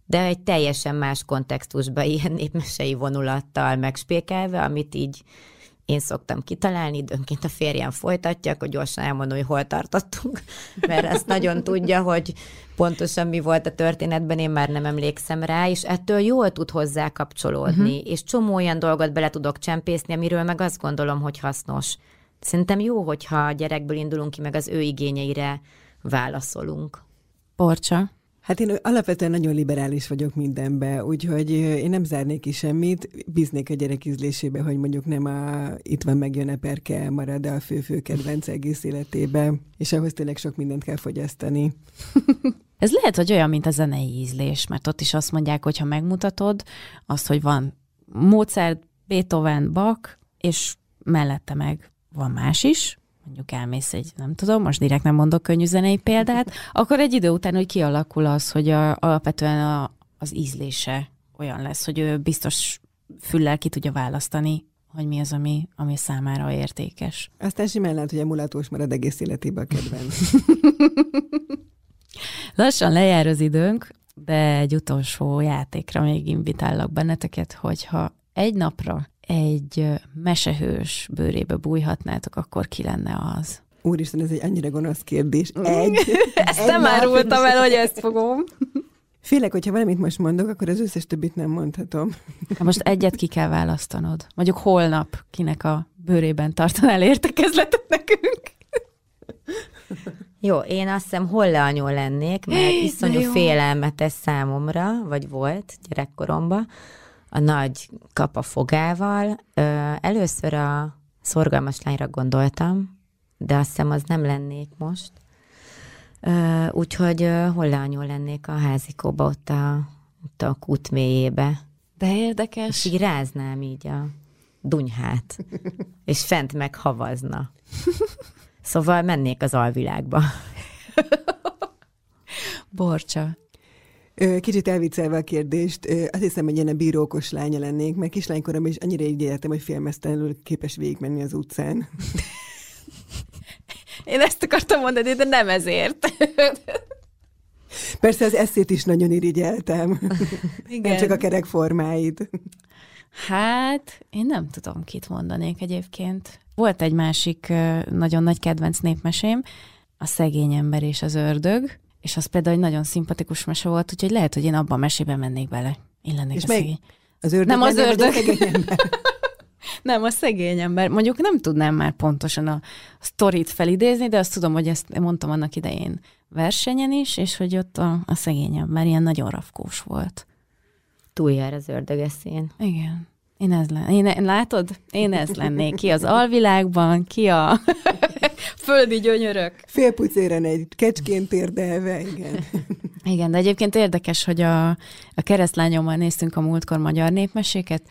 de egy teljesen más kontextusban, ilyen népmesei vonulattal megspékelve, amit így én szoktam kitalálni, időnként a férjem folytatja, akkor gyorsan elmondom, hogy hol tartottunk, mert ezt nagyon tudja, hogy pontosan mi volt a történetben, én már nem emlékszem rá, és ettől jól tud hozzá kapcsolódni, uh-huh. és csomó olyan dolgot bele tudok csempészni, amiről meg azt gondolom, hogy hasznos. Szerintem jó, hogyha a gyerekből indulunk ki, meg az ő igényeire válaszolunk.
Porcsa?
Hát én alapvetően nagyon liberális vagyok mindenbe, úgyhogy én nem zárnék ki semmit, bíznék a gyerek ízlésébe, hogy mondjuk nem a itt van megjön eperke marad a fő-fő kedvenc egész életébe, és ahhoz tényleg sok mindent kell fogyasztani.
Ez lehet, hogy olyan, mint a zenei ízlés, mert ott is azt mondják, hogy ha megmutatod azt, hogy van Mozart, Beethoven, Bach, és mellette meg van más is, mondjuk elmész egy, nem tudom, most direkt nem mondok könnyű zenei példát, akkor egy idő után, hogy kialakul az, hogy a, alapvetően a, az ízlése olyan lesz, hogy ő biztos füllel ki tudja választani, hogy mi az, ami, ami számára értékes.
Aztán simán lehet, hogy emulatós marad egész életében a kedvenc.
Lassan lejár az időnk, de egy utolsó játékra még invitállak benneteket, hogyha egy napra egy mesehős bőrébe bújhatnátok, akkor ki lenne az?
Úristen, ez egy annyira gonosz kérdés. Egy,
ezt egy nem árultam el, hogy ezt fogom.
Félek, hogyha valamit most mondok, akkor az összes többit nem mondhatom.
Ha most egyet ki kell választanod. Mondjuk holnap kinek a bőrében tartanál értekezletet nekünk.
Jó, én azt hiszem Holle lennék, mert iszonyú félelmetes számomra, vagy volt gyerekkoromban, a nagy kapa fogával. Először a szorgalmas lányra gondoltam, de azt hiszem az nem lennék most. Úgyhogy Holle lennék a házikóba, ott a, ott a kút mélyébe.
De érdekes.
És így ráznám így a dunyhát, és fent meghavazna. Szóval mennék az alvilágba.
Borcsa.
Kicsit elviccelve a kérdést, azt hiszem, hogy ilyen a bírókos lánya lennék, mert kislánykorom is annyira így éltem, hogy félmeztelenül képes végigmenni az utcán.
Én ezt akartam mondani, de nem ezért.
Persze az eszét is nagyon irigyeltem. Igen. Nem csak a kerek formáid.
Hát, én nem tudom, kit mondanék egyébként. Volt egy másik nagyon nagy kedvenc népmesém, a szegény ember és az ördög, és az például egy nagyon szimpatikus mese volt, úgyhogy lehet, hogy én abban a mesében mennék bele. Én lennék és a szegény.
Az ördög
nem az ördög. nem, a szegény ember. Mondjuk nem tudnám már pontosan a sztorit felidézni, de azt tudom, hogy ezt mondtam annak idején versenyen is, és hogy ott a, a szegény ember ilyen nagyon rafkós volt.
Túljár az ördögeszén.
Igen. Én ez lennék. Én, én, látod? Én ez lennék. Ki az alvilágban, ki a földi gyönyörök.
Félpucéren egy kecskén térdelve, igen.
Igen, de egyébként érdekes, hogy a, a keresztlányommal néztünk a múltkor magyar népmeséket,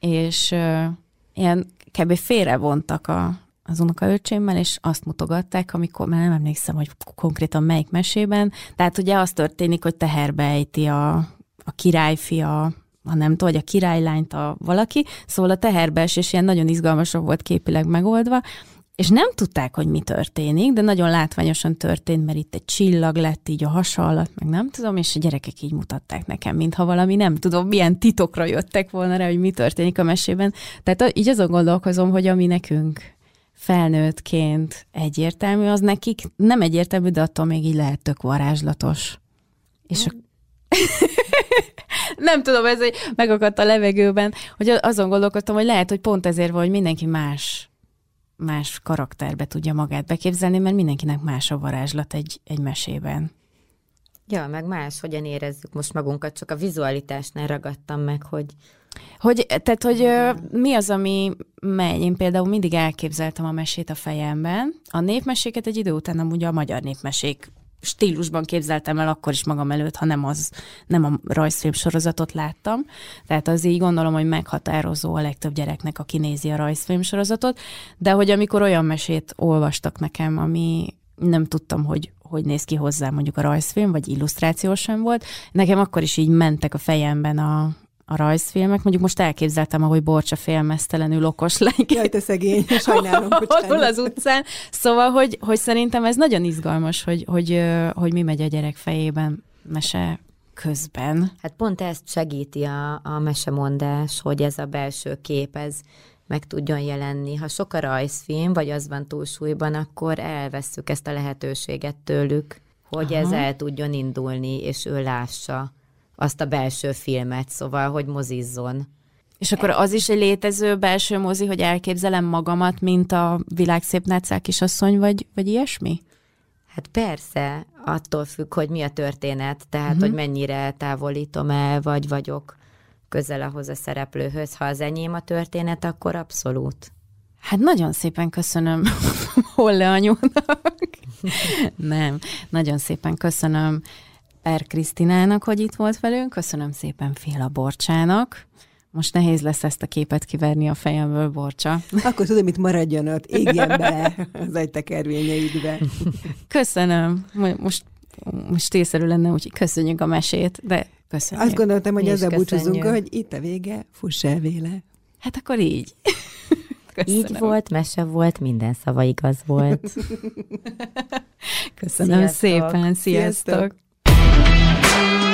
és uh, ilyen kb. vontak a, az unokaöcsémmel, és azt mutogatták, amikor, már nem emlékszem, hogy konkrétan melyik mesében, tehát ugye az történik, hogy teherbe ejti a, a királyfia ha nem tudom, vagy a királylányt a valaki, szóval a teherbeesés ilyen nagyon izgalmasan volt képileg megoldva, és nem tudták, hogy mi történik, de nagyon látványosan történt, mert itt egy csillag lett így a hasa alatt, meg nem tudom, és a gyerekek így mutatták nekem, mintha valami nem tudom, milyen titokra jöttek volna rá, hogy mi történik a mesében. Tehát így azon gondolkozom, hogy ami nekünk felnőttként egyértelmű, az nekik nem egyértelmű, de attól még így lehet tök varázslatos. És a... nem tudom, ez egy megakadt a levegőben, hogy azon gondolkodtam, hogy lehet, hogy pont ezért van, hogy mindenki más más karakterbe tudja magát beképzelni, mert mindenkinek más a varázslat egy, egy mesében.
Ja, meg más, hogyan érezzük most magunkat, csak a vizualitásnál ragadtam meg, hogy...
Hogy, tehát, hogy mi az, ami megy? Én például mindig elképzeltem a mesét a fejemben. A népmeséket egy idő után amúgy a magyar népmesék stílusban képzeltem el akkor is magam előtt, ha nem, az, nem a rajzfilm sorozatot láttam. Tehát az így gondolom, hogy meghatározó a legtöbb gyereknek, aki nézi a rajzfilm sorozatot, de hogy amikor olyan mesét olvastak nekem, ami nem tudtam, hogy hogy néz ki hozzá mondjuk a rajzfilm, vagy illusztráció sem volt. Nekem akkor is így mentek a fejemben a, a rajzfilmek. Mondjuk most elképzeltem, ahogy Borcsa félmeztelenül okos lány.
Jaj, te szegény, sajnálom,
Hol az utcán. Szóval, hogy, hogy szerintem ez nagyon izgalmas, hogy, hogy, hogy mi megy a gyerek fejében mese közben.
Hát pont ezt segíti a, a mesemondás, hogy ez a belső kép, ez meg tudjon jelenni. Ha sok a rajzfilm, vagy az van túlsúlyban, akkor elvesszük ezt a lehetőséget tőlük, hogy Aha. ez el tudjon indulni, és ő lássa azt a belső filmet, szóval, hogy mozizzon.
És akkor az is egy létező belső mozi, hogy elképzelem magamat, mint a világszép nácák kisasszony, vagy, vagy ilyesmi?
Hát persze, attól függ, hogy mi a történet, tehát, uh-huh. hogy mennyire távolítom el, vagy vagyok közel ahhoz a szereplőhöz. Ha az enyém a történet, akkor abszolút.
Hát nagyon szépen köszönöm Holle anyónak. Nem, nagyon szépen köszönöm Per Krisztinának, hogy itt volt velünk, köszönöm szépen Féla Borcsának. Most nehéz lesz ezt a képet kiverni a fejemből, Borcsa.
Akkor tudom, itt maradjon ott, égjen be az agytekervényeidbe.
Köszönöm. Most, most észszerű lenne, úgyhogy köszönjük a mesét, de köszönjük.
Azt gondoltam, hogy ezzel búcsúzunk, hogy itt a vége, fuss el véle.
Hát akkor így.
Köszönöm. Így volt, mese volt, minden szava igaz volt.
Köszönöm Sziasztok. szépen, sziasztok! sziasztok. you.